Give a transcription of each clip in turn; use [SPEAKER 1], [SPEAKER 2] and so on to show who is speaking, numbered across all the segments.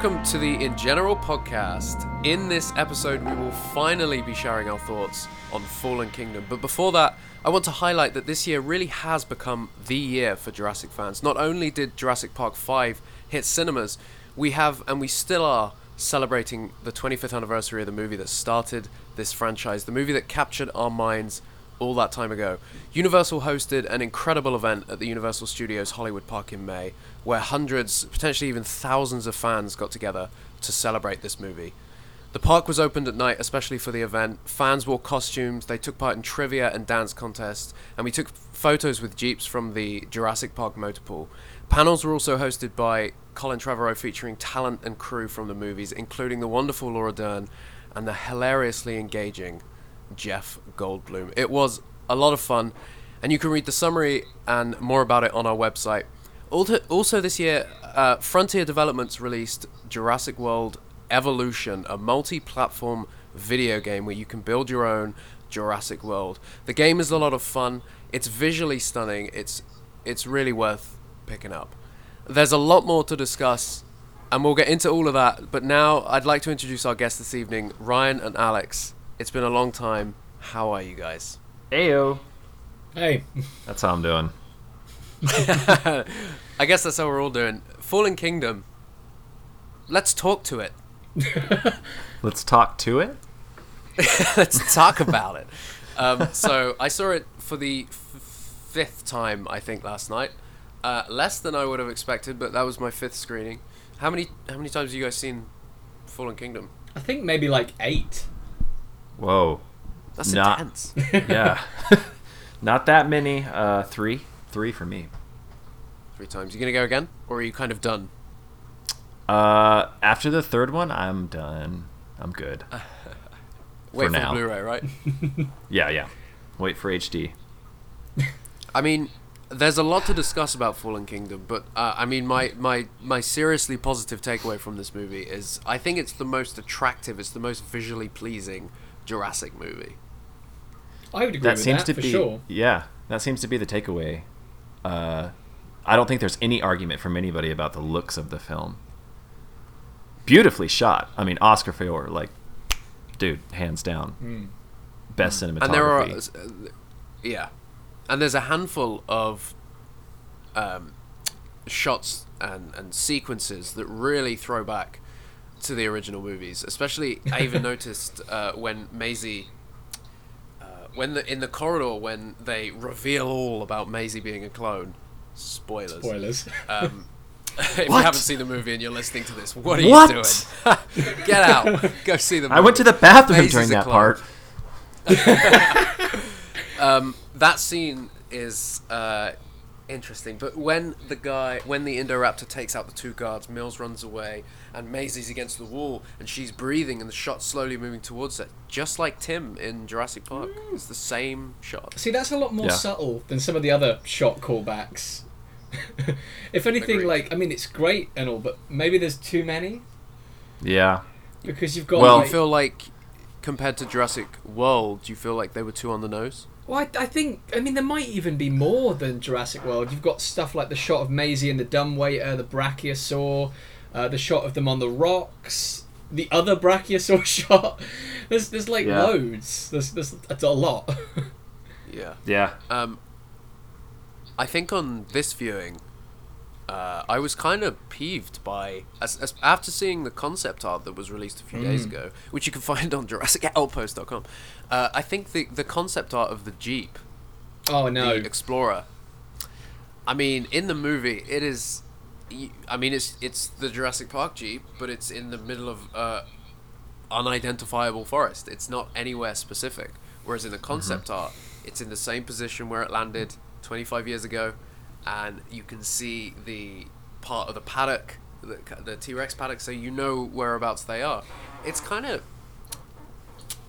[SPEAKER 1] welcome to the In General podcast. In this episode, we will finally be sharing our thoughts on Fallen Kingdom. But before that, I want to highlight that this year really has become the year for Jurassic fans. Not only did Jurassic Park 5 hit cinemas, we have, and we still are, celebrating the 25th anniversary of the movie that started this franchise, the movie that captured our minds all that time ago. Universal hosted an incredible event at the Universal Studios Hollywood Park in May, where hundreds, potentially even thousands of fans got together to celebrate this movie. The park was opened at night, especially for the event. Fans wore costumes, they took part in trivia and dance contests, and we took photos with Jeeps from the Jurassic Park motor pool. Panels were also hosted by Colin Trevorrow featuring talent and crew from the movies, including the wonderful Laura Dern and the hilariously engaging Jeff Goldblum. It was a lot of fun, and you can read the summary and more about it on our website. Also, this year, uh, Frontier Developments released Jurassic World Evolution, a multi platform video game where you can build your own Jurassic World. The game is a lot of fun, it's visually stunning, it's, it's really worth picking up. There's a lot more to discuss, and we'll get into all of that, but now I'd like to introduce our guests this evening, Ryan and Alex. It's been a long time. How are you guys?
[SPEAKER 2] Ayo.
[SPEAKER 3] Hey.
[SPEAKER 2] That's how I'm doing.
[SPEAKER 1] I guess that's how we're all doing. Fallen Kingdom. Let's talk to it.
[SPEAKER 2] Let's talk to it.
[SPEAKER 1] Let's talk about it. Um, so I saw it for the f- fifth time, I think, last night. Uh, less than I would have expected, but that was my fifth screening. How many how many times have you guys seen Fallen Kingdom?
[SPEAKER 3] I think maybe like eight.
[SPEAKER 2] Whoa.
[SPEAKER 1] That's
[SPEAKER 2] Not-
[SPEAKER 1] intense.
[SPEAKER 2] Yeah. Not that many. Uh, three. Three for me.
[SPEAKER 1] Three times. You gonna go again, or are you kind of done?
[SPEAKER 2] Uh, after the third one, I'm done. I'm good.
[SPEAKER 1] Wait for,
[SPEAKER 2] now.
[SPEAKER 1] Blu-ray, right?
[SPEAKER 2] Yeah, yeah. Wait for HD.
[SPEAKER 1] I mean, there's a lot to discuss about Fallen Kingdom, but uh, I mean, my, my my seriously positive takeaway from this movie is I think it's the most attractive, it's the most visually pleasing Jurassic movie.
[SPEAKER 3] I would agree
[SPEAKER 2] That
[SPEAKER 3] with
[SPEAKER 2] seems
[SPEAKER 3] that
[SPEAKER 2] to
[SPEAKER 3] for
[SPEAKER 2] be.
[SPEAKER 3] sure.
[SPEAKER 2] Yeah, that seems to be the takeaway. Uh, I don't think there's any argument from anybody about the looks of the film. Beautifully shot. I mean, Oscar for like, dude, hands down, best cinematography.
[SPEAKER 1] And there are, uh, yeah, and there's a handful of um, shots and and sequences that really throw back to the original movies. Especially, I even noticed uh, when Maisie. uh, When the in the corridor when they reveal all about Maisie being a clone, spoilers.
[SPEAKER 3] Spoilers.
[SPEAKER 1] Um, if you haven't seen the movie and you're listening to this, what are
[SPEAKER 2] What?
[SPEAKER 1] you doing? Get out. Go see the movie.
[SPEAKER 2] I went to the bathroom
[SPEAKER 1] Maisie's
[SPEAKER 2] during that part.
[SPEAKER 1] Um, that scene is uh, interesting, but when the guy, when the Indoraptor takes out the two guards, Mills runs away, and Maisie's against the wall, and she's breathing, and the shot's slowly moving towards her, just like Tim in Jurassic Park. Mm. It's the same shot.
[SPEAKER 3] See, that's a lot more
[SPEAKER 2] Yeah.
[SPEAKER 3] subtle than some of the other shot callbacks. if anything,
[SPEAKER 1] Agreed.
[SPEAKER 3] like I mean, it's great and all, but maybe there's too many
[SPEAKER 2] Yeah.
[SPEAKER 3] because you've got.
[SPEAKER 2] Well-
[SPEAKER 1] Do
[SPEAKER 3] like,
[SPEAKER 1] you feel like, compared to Jurassic World, do you feel like they were too on the nose?
[SPEAKER 3] Well, I, I think I mean there might even be more than Jurassic World. You've got stuff like the shot of Maisie and the dumbwaiter, the brachiosaur, uh, the shot of them on the rocks, the other brachiosaur shot. There's there's like
[SPEAKER 2] Yeah.
[SPEAKER 3] loads. There's there's it's a lot.
[SPEAKER 1] Yeah.
[SPEAKER 2] Yeah.
[SPEAKER 1] Um, I think on this viewing, uh, I was kind of peeved by as, as after seeing the concept art that was released a few days
[SPEAKER 3] Mm.
[SPEAKER 1] ago, which you can find on JurassicOutpost.com. Uh, I think the the concept art of the Jeep,
[SPEAKER 3] oh no.
[SPEAKER 1] the Explorer. I mean, in the movie, it is. I mean, it's it's the Jurassic Park Jeep, but it's in the middle of uh, unidentifiable forest. It's not anywhere specific. Whereas in the concept art, it's in the same position where it landed 25 years ago, and you can see the part of the paddock, the, the T Rex paddock, so you know whereabouts they are. It's kind of.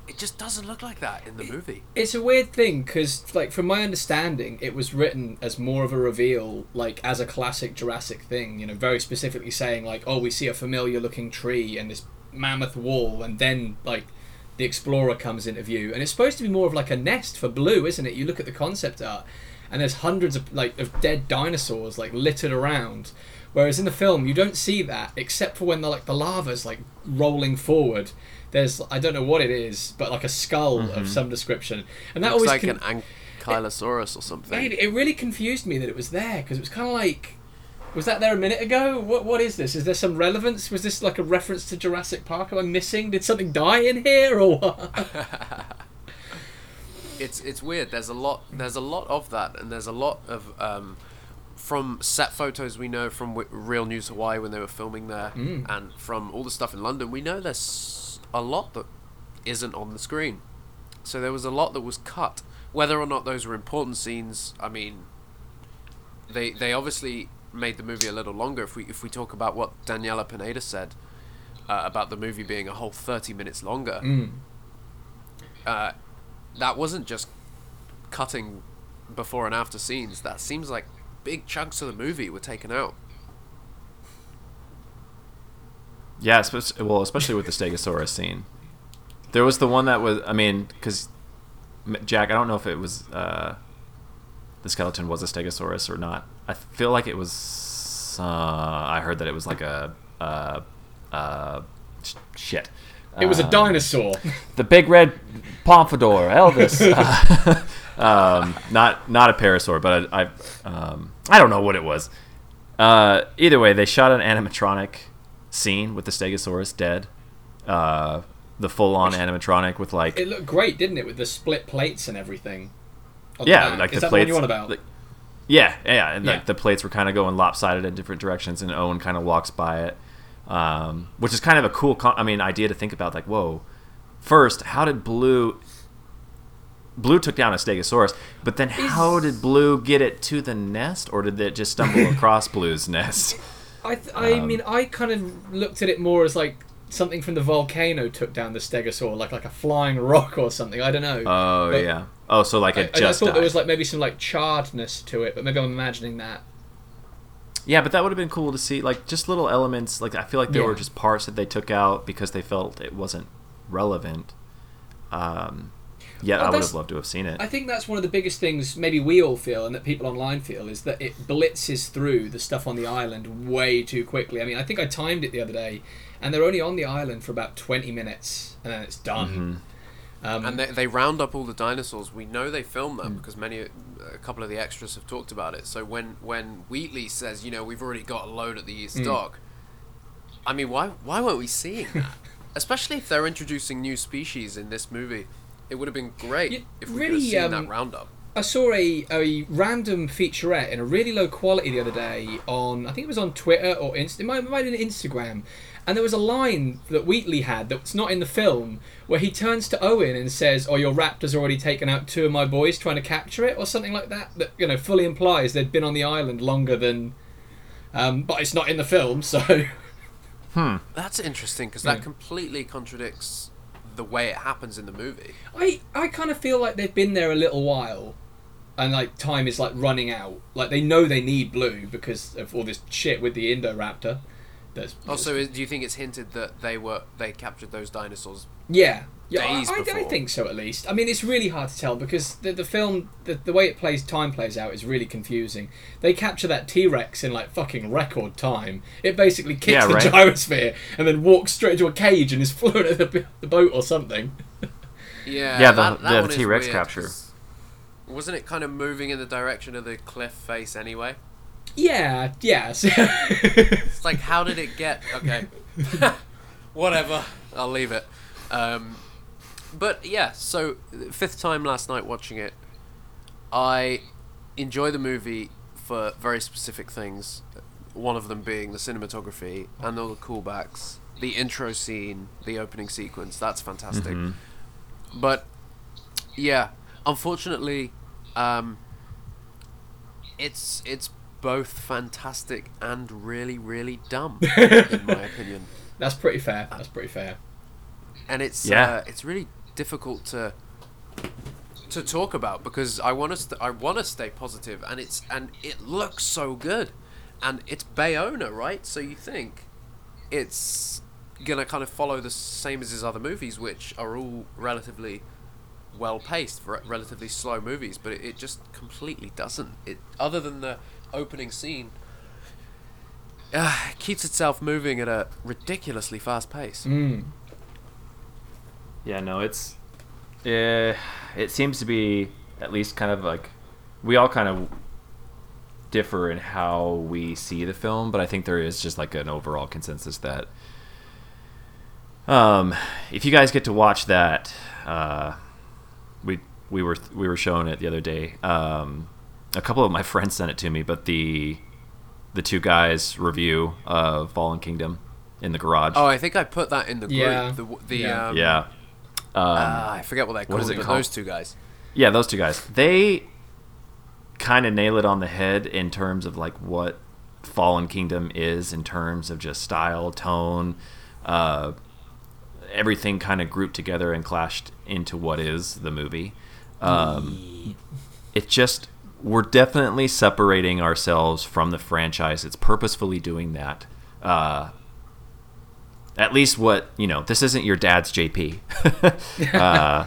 [SPEAKER 1] It just doesn't look like that in the movie.
[SPEAKER 3] It's a weird thing because, like, from my understanding, it was written as more of a reveal, like as a classic Jurassic thing. You know, very specifically saying like, "Oh, we see a familiar-looking tree and this mammoth wall," and then like the explorer comes into view, and it's supposed to be more of like a nest for Blue, isn't it? You look at the concept art, and there's hundreds of like of dead dinosaurs like littered around. Whereas in the film, you don't see that except for when the like the lava's like rolling forward. There's I don't know what it is, but like a skull
[SPEAKER 2] Mm-hmm.
[SPEAKER 3] of some description, and that
[SPEAKER 1] Looks
[SPEAKER 3] always
[SPEAKER 1] like
[SPEAKER 3] con-
[SPEAKER 1] an ankylosaurus or something.
[SPEAKER 3] Mate, it really confused me that it was there because it was kind of like, was that there a minute ago? What what is this? Is there some relevance? Was this like a reference to Jurassic Park? Am I missing? Did something die in here or what?
[SPEAKER 1] it's it's weird. There's a lot. There's a lot of that, and there's a lot of um, from set photos we know from w- Real News Hawaii when they were filming there,
[SPEAKER 3] Mm.
[SPEAKER 1] and from all the stuff in London. We know there's a lot that isn't on the screen. So there was a lot that was cut. Whether or not those were important scenes, I mean, they they obviously made the movie a little longer. If we if we talk about what Daniela Pineda said uh, about the movie being a whole thirty minutes longer,
[SPEAKER 3] Mm.
[SPEAKER 1] uh, that wasn't just cutting before and after scenes. That seems like big chunks of the movie were taken out.
[SPEAKER 2] Yeah, especially, well, especially with the Stegosaurus scene. There was the one that was, I mean, because Jack, I don't know if it was uh, the skeleton was a Stegosaurus or not. I feel like it was. Uh, I heard that it was like a. Uh, uh, sh- shit.
[SPEAKER 3] It was a
[SPEAKER 2] Um,
[SPEAKER 3] dinosaur.
[SPEAKER 2] the big red pompadour, Elvis. Uh, um, not not a parasaur, but I I, um, I don't know what it was. Uh, either way, they shot an animatronic scene with the Stegosaurus dead. Uh, the full on animatronic with like
[SPEAKER 3] It looked great, didn't it, with the split plates and everything?
[SPEAKER 2] yeah,
[SPEAKER 3] back?
[SPEAKER 2] like
[SPEAKER 3] Is
[SPEAKER 2] the
[SPEAKER 3] that
[SPEAKER 2] plates.
[SPEAKER 3] the one you want about?
[SPEAKER 2] like- yeah, yeah, and
[SPEAKER 3] Yeah.
[SPEAKER 2] like the plates were kind of going lopsided in different directions, and Owen kind of walks by it, um, which is kind of a cool, con- I mean, idea to think about. Like, whoa, first, how did Blue? Blue took down a Stegosaurus, but then how did Blue get it to the nest, or did it just stumble across Blue's nest?
[SPEAKER 3] I, th- I
[SPEAKER 2] Um,
[SPEAKER 3] mean, I kind of looked at it more as like something from the volcano took down the stegosaur, like like a flying rock or something. I don't know.
[SPEAKER 2] Oh
[SPEAKER 3] But
[SPEAKER 2] yeah. Oh, so like
[SPEAKER 3] I,
[SPEAKER 2] it
[SPEAKER 3] I
[SPEAKER 2] just
[SPEAKER 3] thought there was like maybe some like charredness to it, but maybe I'm imagining that.
[SPEAKER 2] Yeah, but that would have been cool to see, like just little elements. Like I feel like there were just parts that they took out because they felt it wasn't relevant. Um, yeah,
[SPEAKER 3] Well,
[SPEAKER 2] I would have loved to have seen it.
[SPEAKER 3] I think that's one of the biggest things maybe we all feel and that people online feel is that it blitzes through the stuff on the island way too quickly. I mean, I think I timed it the other day, and they're only on the island for about 20 minutes, and then it's done. Mm-hmm. Um,
[SPEAKER 1] And they, they round up all the dinosaurs. We know they filmed them hmm. because many, a couple of the extras have talked about it. So when when Wheatley says, you know, we've already got a load at the East hmm. Dock, I mean, why why weren't we seeing that? Especially if they're introducing new species in this movie, it would have been great
[SPEAKER 3] You-
[SPEAKER 1] if we could
[SPEAKER 3] really,
[SPEAKER 1] have seen
[SPEAKER 3] um,
[SPEAKER 1] that roundup.
[SPEAKER 3] I saw a, a random featurette in a really low quality the other day on I think it was on Twitter or Inst- it might, it might have been Instagram, and there was a line that Wheatley had that's not in the film where he turns to Owen and says, "Oh, your raptor's already taken out two of my boys trying to capture it," or something like that. That you know fully implies they'd been on the island longer than. Um, but it's not in the film, so Hmm.
[SPEAKER 1] That's interesting because
[SPEAKER 3] Yeah.
[SPEAKER 1] that completely contradicts the way it happens in the movie.
[SPEAKER 3] I I kind of feel like they've been there a little while, and like time is like running out. Like they know they need blue because of all this shit with the Indoraptor. That's
[SPEAKER 1] Also, is- do you think it's hinted that they were they captured those dinosaurs?
[SPEAKER 3] yeah. Yeah, I,
[SPEAKER 1] days
[SPEAKER 3] I, I
[SPEAKER 1] before.
[SPEAKER 3] think so at least. I mean, it's really hard to tell because the, the film, the, the way it plays, time plays out is really confusing. They capture that T Rex in like fucking record time. It basically kicks
[SPEAKER 2] Yeah,
[SPEAKER 3] the
[SPEAKER 2] right.
[SPEAKER 3] gyrosphere and then walks straight into a cage and is flown at the, the boat or something.
[SPEAKER 1] Yeah,
[SPEAKER 2] Yeah, the-
[SPEAKER 1] that, that
[SPEAKER 2] the T-Rex capture.
[SPEAKER 1] Wasn't it kind of moving in the direction of the cliff face anyway?
[SPEAKER 3] Yeah, yes.
[SPEAKER 1] It's like, how did it get? Okay, whatever. I'll leave it. Um, but yeah, so fifth time last night watching it, I enjoy the movie for very specific things. One of them being the cinematography and all the callbacks, the intro scene, the opening sequence. That's fantastic.
[SPEAKER 2] Mhm.
[SPEAKER 1] But yeah, unfortunately, um, it's it's both fantastic and really really dumb in my opinion,
[SPEAKER 3] That's pretty fair. That's pretty fair.
[SPEAKER 1] and it's
[SPEAKER 2] Yeah.
[SPEAKER 1] uh, it's really difficult to to talk about because I want to st- I want to stay positive and it's and it looks so good, and it's Bayona right? So you think it's gonna kind of follow the same as his other movies, which are all relatively well paced, re- relatively slow movies, but it, it just completely doesn't. It other than the opening scene, uh, keeps itself moving at a ridiculously fast pace.
[SPEAKER 3] Mm.
[SPEAKER 2] Yeah, no, it's uh, it seems to be at least kind of like we all kind of differ in how we see the film, but I think there is just like an overall consensus that um, if you guys get to watch that, uh, we we were we were showing it the other day. Um, a couple of my friends sent it to me, but the the two guys review of Fallen Kingdom in the garage.
[SPEAKER 1] Oh, I think I put that in the group.
[SPEAKER 3] Yeah.
[SPEAKER 1] The, the
[SPEAKER 3] Yeah.
[SPEAKER 1] Um,
[SPEAKER 2] yeah. Um,
[SPEAKER 1] ah, I forget what they're
[SPEAKER 2] what
[SPEAKER 1] called.
[SPEAKER 2] it called?
[SPEAKER 1] Those two guys.
[SPEAKER 2] Yeah, those two guys. They kind of nail it on the head in terms of like what Fallen Kingdom is in terms of just style, tone, uh, everything kind of grouped together and clashed into what is the movie. Um, it just we're definitely separating ourselves from the franchise. It's purposefully doing that. Uh, at least what you know. This isn't your dad's JP, uh,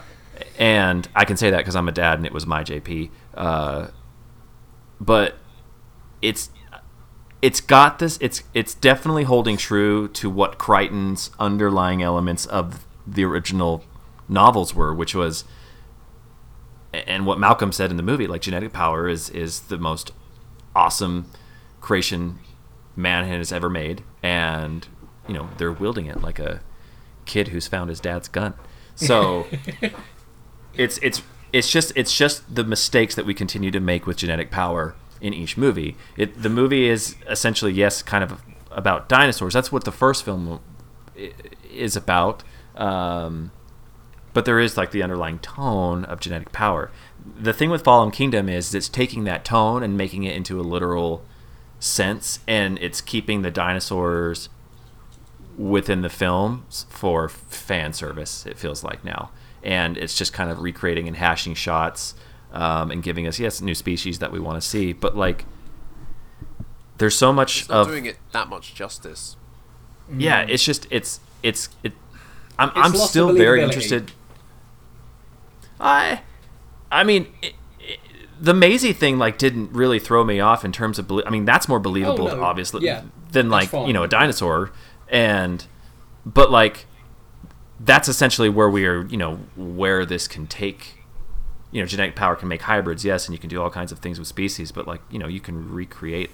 [SPEAKER 2] and I can say that because I'm a dad and it was my JP. Uh, but it's it's got this. It's it's definitely holding true to what Crichton's underlying elements of the original novels were, which was and what Malcolm said in the movie, like genetic power is is the most awesome creation man has ever made, and you know they're wielding it like a kid who's found his dad's gun. So it's it's it's just it's just the mistakes that we continue to make with genetic power in each movie. It the movie is essentially yes, kind of about dinosaurs. That's what the first film is about. Um, but there is like the underlying tone of genetic power. The thing with Fallen Kingdom is it's taking that tone and making it into a literal sense, and it's keeping the dinosaurs within the film for fan service. It feels like now, and it's just kind of recreating and hashing shots um, and giving us yes new species that we want to see. But like, there's so much
[SPEAKER 1] It's not
[SPEAKER 2] of
[SPEAKER 1] doing it that much justice.
[SPEAKER 2] yeah, it's just it's it's it. I'm
[SPEAKER 3] It's
[SPEAKER 2] I'm still very interested. I, I mean, it, it, the Maisie thing like didn't really throw me off in terms of. belie- I mean, that's more believable,
[SPEAKER 3] Oh, no.
[SPEAKER 2] obviously,
[SPEAKER 3] Yeah,
[SPEAKER 2] than like you know a
[SPEAKER 3] fine.
[SPEAKER 2] dinosaur, and but like that's essentially where we are. You know where this can take. You know, genetic power can make hybrids, yes, and you can do all kinds of things with species, but like you know, you can recreate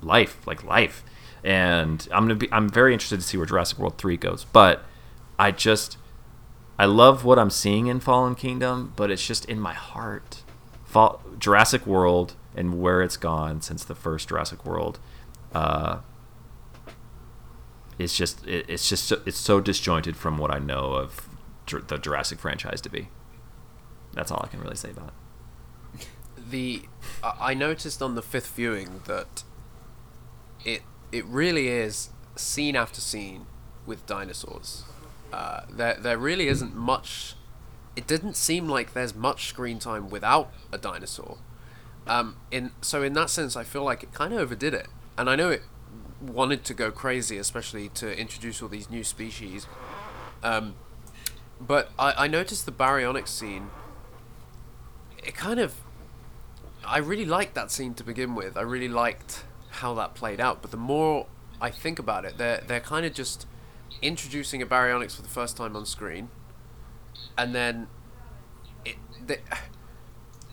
[SPEAKER 2] life, like life. And I'm gonna be I'm very interested to see where Jurassic World three goes. But I just I love what I'm seeing in Fallen Kingdom, but it's just in my heart. Fall, Jurassic World and where it's gone since the first Jurassic World, uh, it's just it, it's just so- it's so disjointed from what I know of Jur- the Jurassic franchise to be. That's all I can really say about it.
[SPEAKER 1] the I I noticed on the fifth viewing that it it really is scene after scene with dinosaurs. Uh, there there really isn't much. It didn't seem like there's much screen time without a dinosaur. Um, in so in that sense, I feel like it kind of overdid it, and I know it wanted to go crazy, especially to introduce all these new species. Um, but I, I noticed the baryonyx scene. It kind of I really liked that scene to begin with. I really liked how that played out. But the more I think about it, they're they're kind of just introducing a baryonyx for the first time on screen, and then it they,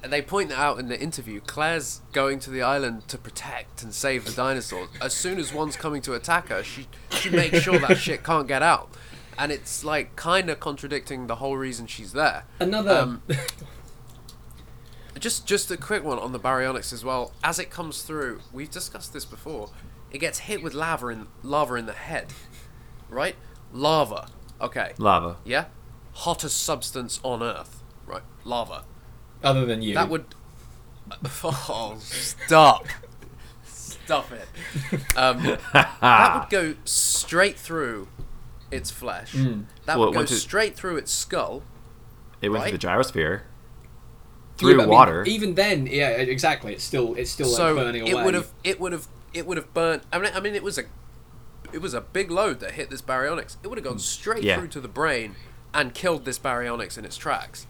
[SPEAKER 1] and they point that out in the interview. Claire's going to the island to protect and save the dinosaurs. As soon as one's coming to attack her, she she makes sure that shit can't get out, and it's like kind of contradicting the whole reason she's there.
[SPEAKER 3] Another.
[SPEAKER 1] Um, just just a quick one on the baryonyx as well. As it comes through, we've discussed this before. It gets hit with lava in lava in the head, right? Lava. Okay.
[SPEAKER 2] Lava.
[SPEAKER 1] Yeah. Hottest substance on Earth. Right. Lava.
[SPEAKER 3] Other than you.
[SPEAKER 1] That would. Oh, stop. Stop it. Um, that would go straight through its flesh.
[SPEAKER 3] Mm.
[SPEAKER 1] That
[SPEAKER 2] Well,
[SPEAKER 1] would go
[SPEAKER 2] to-
[SPEAKER 1] straight through its skull.
[SPEAKER 2] It went
[SPEAKER 1] Right?
[SPEAKER 2] through the gyrosphere. Through
[SPEAKER 3] but I mean,
[SPEAKER 2] water.
[SPEAKER 3] even then, yeah, exactly. It's still it's still like
[SPEAKER 1] so
[SPEAKER 3] burning
[SPEAKER 1] it
[SPEAKER 3] away.
[SPEAKER 1] would have it would have it would have burnt. I mean, I mean, it was a it was a big load that hit this baryonyx. It would have gone straight
[SPEAKER 2] Yeah.
[SPEAKER 1] through to the brain and killed this baryonyx in its tracks.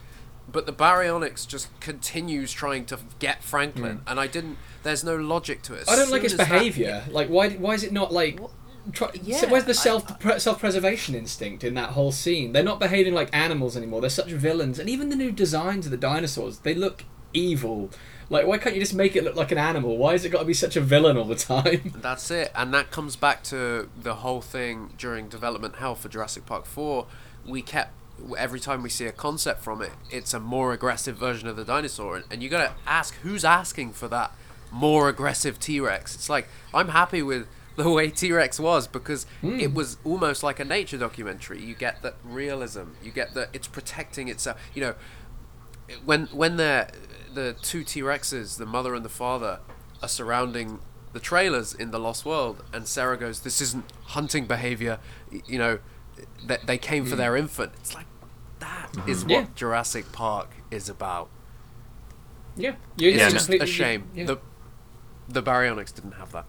[SPEAKER 1] But the Baryonyx just continues trying to get Franklin, hmm. and I didn't. There's no logic to it. As.
[SPEAKER 3] I don't like its
[SPEAKER 1] as that-
[SPEAKER 3] behavior. Like, why? Why is it not like? Try,
[SPEAKER 1] Yeah,
[SPEAKER 3] so where's the
[SPEAKER 1] I-
[SPEAKER 3] self pre- self preservation instinct in that whole scene? They're not behaving like animals anymore. They're such villains, and even the new designs of the dinosaurs, they look evil. Like, why can't you just make it look like an animal? Why has it got to be such a villain all the time?
[SPEAKER 1] That's it, and that comes back to the whole thing during development hell for Jurassic Park Four. We kept every time we see a concept from it, it's a more aggressive version of the dinosaur, and, and you gotta ask who's asking for that more aggressive T Rex. It's like I'm happy with the way T Rex was because hmm. it was almost like a nature documentary. You get that realism, you get that it's protecting itself. You know, when when the the two T Rexes, the mother and the father, are surrounding the trailers in the Lost World, and Sarah goes, "This isn't hunting behavior," you know, that they came for their infant. It's like that is what
[SPEAKER 3] Yeah.
[SPEAKER 1] Jurassic Park is about.
[SPEAKER 3] yeah, you're
[SPEAKER 1] It's
[SPEAKER 2] Yeah,
[SPEAKER 1] just
[SPEAKER 3] completely-
[SPEAKER 1] a shame.
[SPEAKER 3] yeah.
[SPEAKER 1] The the Baryonyx didn't have that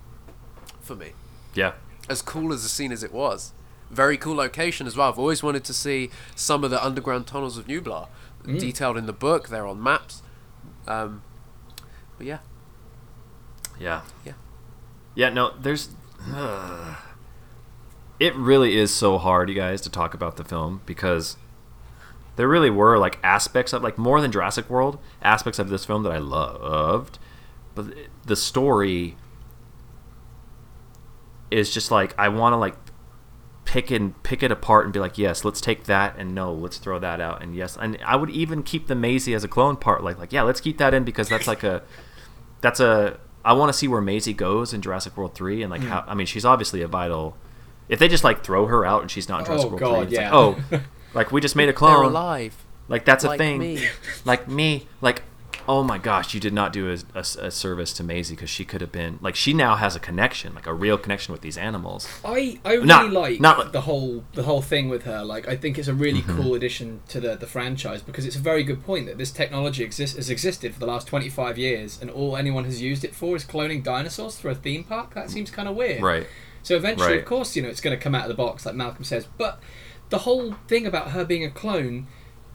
[SPEAKER 1] for me.
[SPEAKER 2] Yeah.
[SPEAKER 1] As cool as the scene as it was, very cool location as well. I've always wanted to see some of the underground tunnels of Nublar,
[SPEAKER 3] Mm.
[SPEAKER 1] detailed in the book. They're on maps. Um, but yeah,
[SPEAKER 2] Yeah.
[SPEAKER 1] Yeah.
[SPEAKER 2] Yeah, no, there's. Uh, it really is so hard, you guys, to talk about the film because there really were like aspects of like more than Jurassic World aspects of this film that I loved, but the story is just like I want to like pick and pick it apart and be like, yes, let's take that and no, let's throw that out and yes, and I would even keep the Maisie as a clone part, like like yeah, let's keep that in because that's like a that's a I want to see where Maisie goes in Jurassic World three and like
[SPEAKER 3] Hmm.
[SPEAKER 2] how I mean she's obviously a vital. If they just like throw her out and she's not in Jurassic
[SPEAKER 3] Oh,
[SPEAKER 2] World
[SPEAKER 3] God,
[SPEAKER 2] three, it's
[SPEAKER 3] yeah.
[SPEAKER 2] like oh, like we just made a
[SPEAKER 1] they're
[SPEAKER 2] clone,
[SPEAKER 1] alive.
[SPEAKER 2] like that's a
[SPEAKER 1] like
[SPEAKER 2] thing,
[SPEAKER 1] me.
[SPEAKER 2] like me, like oh my gosh, you did not do a, a, a service to Maisie because she could have been like she now has a connection, like a real connection with these animals.
[SPEAKER 3] I, I really
[SPEAKER 2] Not-
[SPEAKER 3] like
[SPEAKER 2] not like-
[SPEAKER 3] the whole the whole thing with her. Like I think it's a really mm-hmm. cool addition to the, the franchise because it's a very good point that this technology exists has existed for the last twenty five years and all anyone has used it for is cloning dinosaurs for a theme park. That seems kind of weird.
[SPEAKER 2] Right.
[SPEAKER 3] So eventually,
[SPEAKER 2] Right.
[SPEAKER 3] of course, you know it's going to come out of the box like Malcolm says. But the whole thing about her being a clone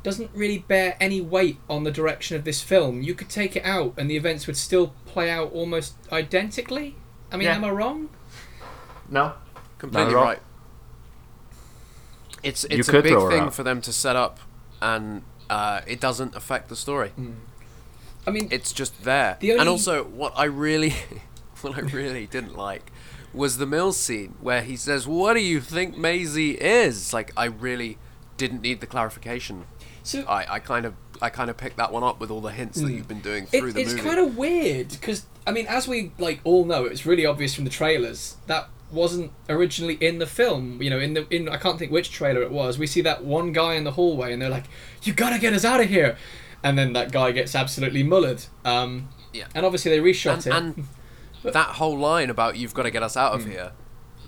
[SPEAKER 3] doesn't really bear any weight on the direction of this film. You could take it out and the events would still play out almost identically. I mean,
[SPEAKER 2] Yeah.
[SPEAKER 3] am I wrong?
[SPEAKER 2] No.
[SPEAKER 1] Completely
[SPEAKER 2] Not at all.
[SPEAKER 1] right. It's it's a big thing
[SPEAKER 2] out.
[SPEAKER 1] for them to set up, and uh, it doesn't affect the story.
[SPEAKER 3] I mean,
[SPEAKER 1] It's just there.
[SPEAKER 3] The only-
[SPEAKER 1] And also, what I really, what I really didn't like was the mill scene where he says, "What do you think Maisie is?" Like, I really didn't need the clarification.
[SPEAKER 3] so
[SPEAKER 1] I, I kind of I kind of picked that one up with all the hints that you've been doing
[SPEAKER 3] It,
[SPEAKER 1] through the
[SPEAKER 3] it's
[SPEAKER 1] movie.
[SPEAKER 3] It's kind of weird because I mean, as we like all know, it was really obvious from the trailers that wasn't originally in the film. You know, in the in I can't think which trailer it was. We see that one guy in the hallway, and they're like, "You gotta get us out of here," and then that guy gets absolutely mullered. Um,
[SPEAKER 1] Yeah.
[SPEAKER 3] and obviously they reshot
[SPEAKER 1] and,
[SPEAKER 3] it.
[SPEAKER 1] and that whole line about "You've got to get us out
[SPEAKER 3] Hmm.
[SPEAKER 1] of here,"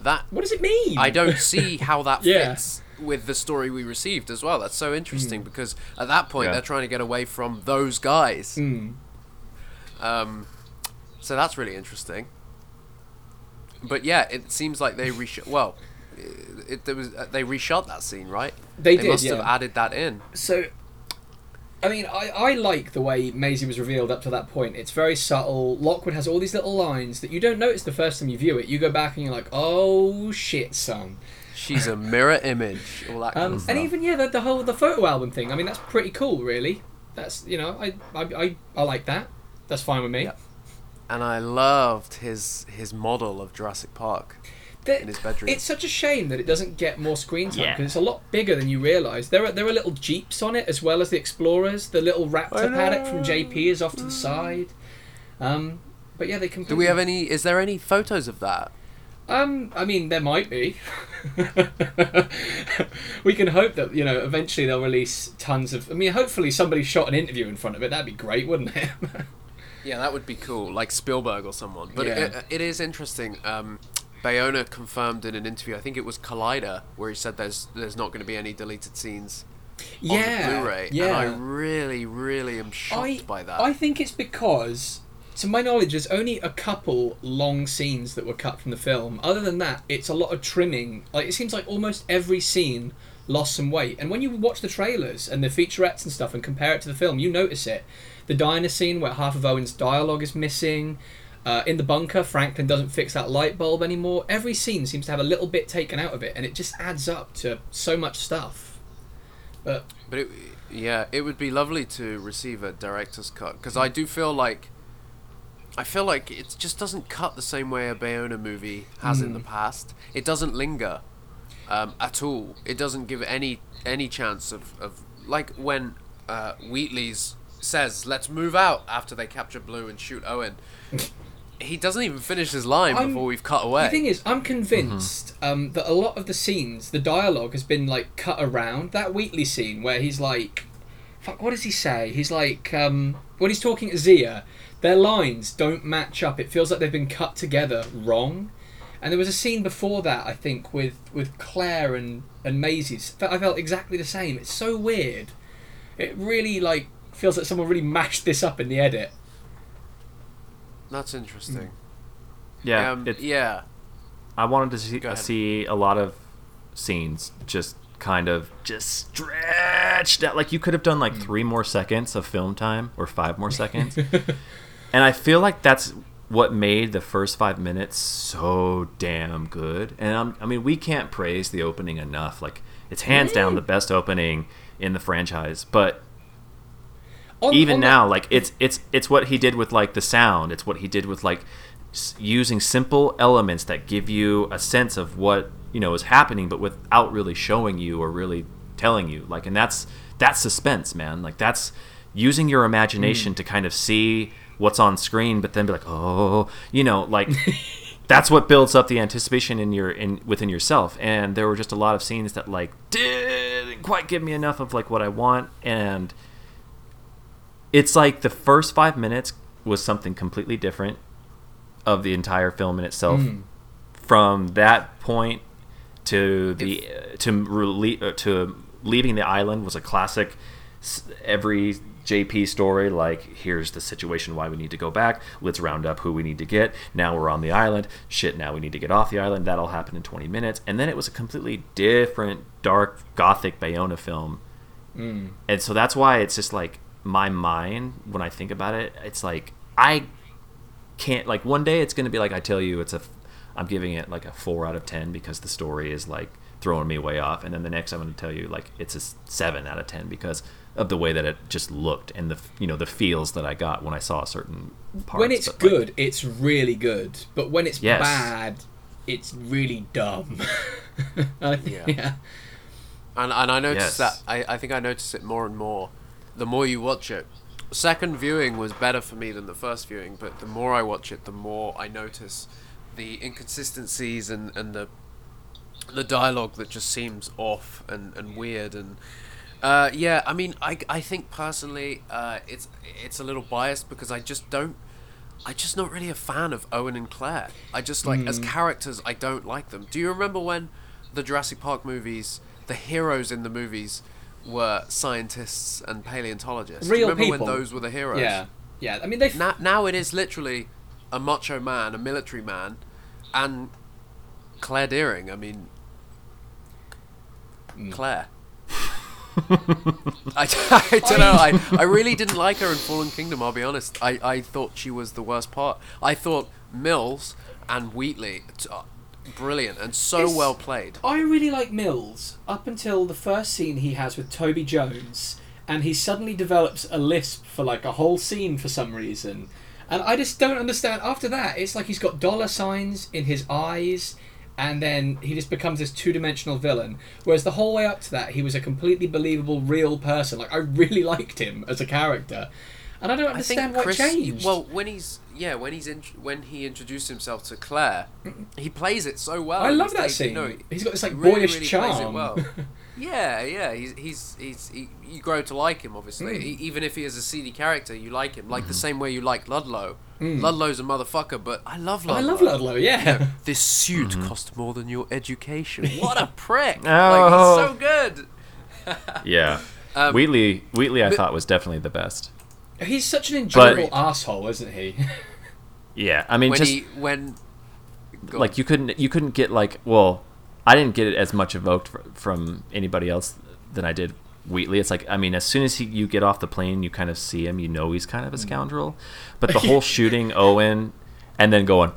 [SPEAKER 1] that
[SPEAKER 3] what does it mean?
[SPEAKER 1] I don't see how that
[SPEAKER 3] Yeah.
[SPEAKER 1] fits with the story we received as well. That's so interesting because at that point
[SPEAKER 2] Yeah.
[SPEAKER 1] they're trying to get away from those guys.
[SPEAKER 3] Mm.
[SPEAKER 1] Um, so that's really interesting. But yeah, it seems like they reshot. Well, it, it there was uh, they reshot that scene, right?
[SPEAKER 3] They did,
[SPEAKER 1] must have added that in.
[SPEAKER 3] So, I mean, I, I like the way Maisie was revealed up to that point. It's very subtle. Lockwood has all these little lines that you don't notice the first time you view it. You go back and you're like, oh shit, son.
[SPEAKER 1] She's a mirror image. All that kind
[SPEAKER 3] Um, and even yeah, the, the whole the photo album thing. I mean, that's pretty cool, really. That's you know, I I, I, I like that. That's fine with me.
[SPEAKER 1] Yep. and I loved his his model of Jurassic Park in his bedroom.
[SPEAKER 3] It's such a shame that it doesn't get more screen time
[SPEAKER 2] Yeah.
[SPEAKER 3] because it's a lot bigger than you realise. There are there are little jeeps on it as well as the Explorers. The little
[SPEAKER 1] I
[SPEAKER 3] Raptor paddock from. JP is off to the side. Um, but yeah, they completely.
[SPEAKER 1] Do we have any? Is there any photos of that?
[SPEAKER 3] Um, I mean, there might be. we can hope that you know eventually they'll release tons of. I mean, hopefully somebody shot an interview in front of it. That'd be great, wouldn't it?
[SPEAKER 1] Yeah, that would be cool, like Spielberg or someone. But
[SPEAKER 3] Yeah.
[SPEAKER 1] it, it is interesting. Um, Bayona confirmed in an interview, I think it was Collider, where he said there's there's not going to be any deleted scenes on
[SPEAKER 3] yeah,
[SPEAKER 1] the Blu-ray,
[SPEAKER 3] yeah.
[SPEAKER 1] and I really, really am shocked
[SPEAKER 3] I,
[SPEAKER 1] by that.
[SPEAKER 3] I think it's because, to my knowledge, there's only a couple long scenes that were cut from the film. Other than that, it's a lot of trimming. Like it seems like almost every scene lost some weight. And when you watch the trailers and the featurettes and stuff and compare it to the film, you notice it. The diner scene where half of Owen's dialogue is missing. Uh, in the bunker, Franklin doesn't fix that light bulb anymore. Every scene seems to have a little bit taken out of it, and it just adds up to so much stuff. But
[SPEAKER 1] But it, yeah, it would be lovely to receive a director's cut because I do feel like I feel like it just doesn't cut the same way a Bayona movie has in the past. It doesn't linger um, at all. It doesn't give any any chance of, of like when uh, Wheatley's says let's move out after they capture Blue and shoot Owen. he doesn't even finish his line
[SPEAKER 3] I'm-
[SPEAKER 1] before we've cut away.
[SPEAKER 3] The thing is, I'm convinced um, that a lot of the scenes, the dialogue has been like cut around. That Wheatley scene where he's like, "Fuck, what does he say?" He's like, um, when he's talking to Zia, their lines don't match up. It feels like they've been cut together wrong. And there was a scene before that, I think, with with Claire and and Maisie's. I felt exactly the same. It's so weird. It really like feels like someone really mashed this up in the edit.
[SPEAKER 1] That's interesting.
[SPEAKER 2] Yeah,
[SPEAKER 1] um,
[SPEAKER 2] it,
[SPEAKER 1] yeah.
[SPEAKER 2] I wanted to see,
[SPEAKER 1] Go ahead.
[SPEAKER 2] see a lot of scenes just kind of just stretched out. Like you could have done
[SPEAKER 1] Hmm.
[SPEAKER 2] like three more seconds of film time or five more seconds. and I feel like that's what made the first five minutes so damn good. And I'm, I mean, we can't praise the opening enough. Like it's hands down the best opening in the franchise. But
[SPEAKER 3] On-
[SPEAKER 2] even
[SPEAKER 3] on
[SPEAKER 2] now like it's it's it's what he did with like the sound. It's what he did with like s- using simple elements that give you a sense of what you know is happening but without really showing you or really telling you. Like and that's that's suspense man. Like that's using your imagination mm. to kind of see what's on screen but then be like oh you know like that's what builds up the anticipation in your in within yourself. And there were just a lot of scenes that like didn't quite give me enough of like what i want. And it's like the first five minutes was something completely different of the entire film in itself. From that point to the uh, to rele- uh, to leaving the island was a classic. Every JP story, like here's the situation why we need to go back. Let's round up who we need to get. Now we're on the island. Shit, now we need to get off the island. That'll happen in 20 minutes. And then it was a completely different, dark, gothic Bayona film and so that's why it's just like my mind when I think about it. It's like I can't like one day it's gonna be like I tell you it's a I'm giving it like a four out of ten because the story is like throwing me way off, and then the next I'm gonna tell you like it's a seven out of ten because of the way that it just looked and the you know the feels that I got when I saw a certain parts.
[SPEAKER 3] when it's
[SPEAKER 2] But, like,
[SPEAKER 3] good, it's really good. But when it's
[SPEAKER 2] Yes.
[SPEAKER 3] bad, it's really dumb. I
[SPEAKER 1] Yeah.
[SPEAKER 3] yeah.
[SPEAKER 1] And and I noticed
[SPEAKER 2] Yes.
[SPEAKER 1] that I, I think I notice it more and more the more you watch it. Second viewing was better for me than the first viewing, but the more I watch it, the more I notice the inconsistencies and, and the the dialogue that just seems off and, and weird and uh, yeah, I mean, I, I think personally, uh, it's it's a little biased because I just don't, I just not really a fan of Owen and Claire. I just like as characters, I don't like them. Do you remember when the Jurassic Park movies, the heroes in the movies, were scientists and paleontologists?
[SPEAKER 3] Real
[SPEAKER 1] remember
[SPEAKER 3] people.
[SPEAKER 1] when those were the heroes?
[SPEAKER 3] Yeah. Yeah. I mean, they.
[SPEAKER 1] Now, now it is literally a macho man, a military man, and Claire Dearing. I mean, mm. Claire. I, I don't know. I, I really didn't like her in Fallen Kingdom. I'll be honest. I, I thought she was the worst part. I thought Mills and Wheatley, brilliant and so
[SPEAKER 3] It's-
[SPEAKER 1] well played.
[SPEAKER 3] I really like Mills up until the first scene he has with Toby Jones, and he suddenly develops a lisp for like a whole scene for some reason. And I just don't understand. After that, it's like he's got dollar signs in his eyes, and then he just becomes this two dimensional villain. Whereas the whole way up to that, he was a completely believable, real person. Like, I really liked him as a character. And I don't
[SPEAKER 1] I think
[SPEAKER 3] understand what
[SPEAKER 1] Chris.
[SPEAKER 3] changed.
[SPEAKER 1] Well, when he's yeah, when he's in, when he introduced himself to Claire, he plays it so well.
[SPEAKER 3] I love that
[SPEAKER 1] like,
[SPEAKER 3] scene.
[SPEAKER 1] you know,
[SPEAKER 3] he's got this like
[SPEAKER 1] really,
[SPEAKER 3] boyish
[SPEAKER 1] really
[SPEAKER 3] charm.
[SPEAKER 1] plays it well. Yeah, yeah, he's he's he's he, you grow to like him. Obviously,
[SPEAKER 3] Mm.
[SPEAKER 1] E- even if he is a seedy character, you like him. Like the same way you like Ludlow.
[SPEAKER 3] Mm.
[SPEAKER 1] Ludlow's a motherfucker, but I love Ludlow.
[SPEAKER 3] I love Ludlow, yeah.
[SPEAKER 1] This suit cost more than your education. What a prick!
[SPEAKER 2] Oh.
[SPEAKER 1] Like he's so good.
[SPEAKER 2] Yeah.
[SPEAKER 1] Um,
[SPEAKER 2] Wheatley, Wheatley, I
[SPEAKER 1] but-
[SPEAKER 2] thought was definitely the best.
[SPEAKER 3] He's such an enjoyable
[SPEAKER 1] But-
[SPEAKER 3] asshole, isn't he?
[SPEAKER 2] Yeah, I mean,
[SPEAKER 1] When
[SPEAKER 2] just
[SPEAKER 1] he when
[SPEAKER 2] like you couldn't you couldn't get like well I didn't get it as much evoked fr- from anybody else than I did Wheatley. It's like I mean, as soon as he, you get off the plane, you kind of see him, you know he's kind of a mm. scoundrel. But the whole shooting Owen and then going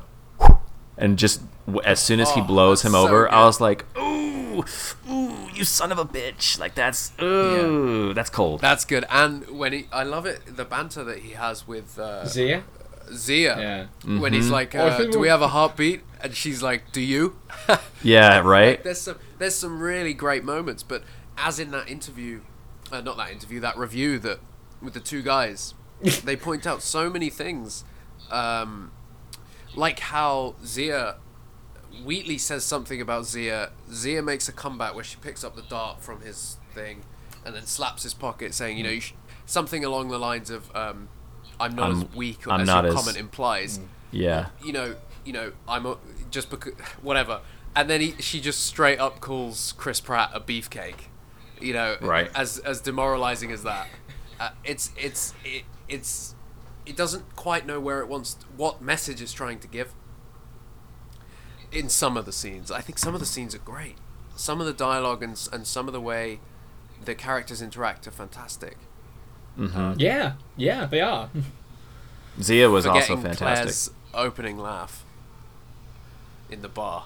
[SPEAKER 2] and just as soon as he
[SPEAKER 1] Oh,
[SPEAKER 2] blows him
[SPEAKER 1] so
[SPEAKER 2] over, I was like, ooh, ooh, you son of a bitch! Like that's ooh, that's cold.
[SPEAKER 1] That's good. And when he, I love it, the banter that he has with uh,
[SPEAKER 3] Zia.
[SPEAKER 1] Zia.
[SPEAKER 3] Yeah.
[SPEAKER 1] When he's like,
[SPEAKER 3] Oh,
[SPEAKER 1] uh, "Do we have a heartbeat?" and she's like, "Do you?"
[SPEAKER 2] yeah, right.
[SPEAKER 1] there's some there's some really great moments, but as in that interview, uh, not that interview, that review that with the two guys, they point out so many things, um, like how Zia. Wheatley says something about Zia. Zia makes a comeback where she picks up the dart from his thing, and then slaps his pocket, saying, "You know, you sh-, something along the lines of, um, I'm not
[SPEAKER 2] I'm-
[SPEAKER 1] as weak
[SPEAKER 2] I'm
[SPEAKER 1] as
[SPEAKER 2] not
[SPEAKER 1] your
[SPEAKER 2] as-
[SPEAKER 1] comment implies."
[SPEAKER 2] Yeah,
[SPEAKER 1] you know, you know, I'm a, just because whatever. And then he, she just straight up calls Chris Pratt a beefcake. You know,
[SPEAKER 2] Right.
[SPEAKER 1] As as demoralizing as that, uh, it's it's it, it's it doesn't quite know where it wants what message it's trying to give. In some of the scenes, I think some of the scenes are great. Some of the dialogue and and some of the way the characters interact are fantastic.
[SPEAKER 3] Yeah. Yeah, they are.
[SPEAKER 2] Zia was also fantastic.
[SPEAKER 1] Claire's opening laugh in the bar.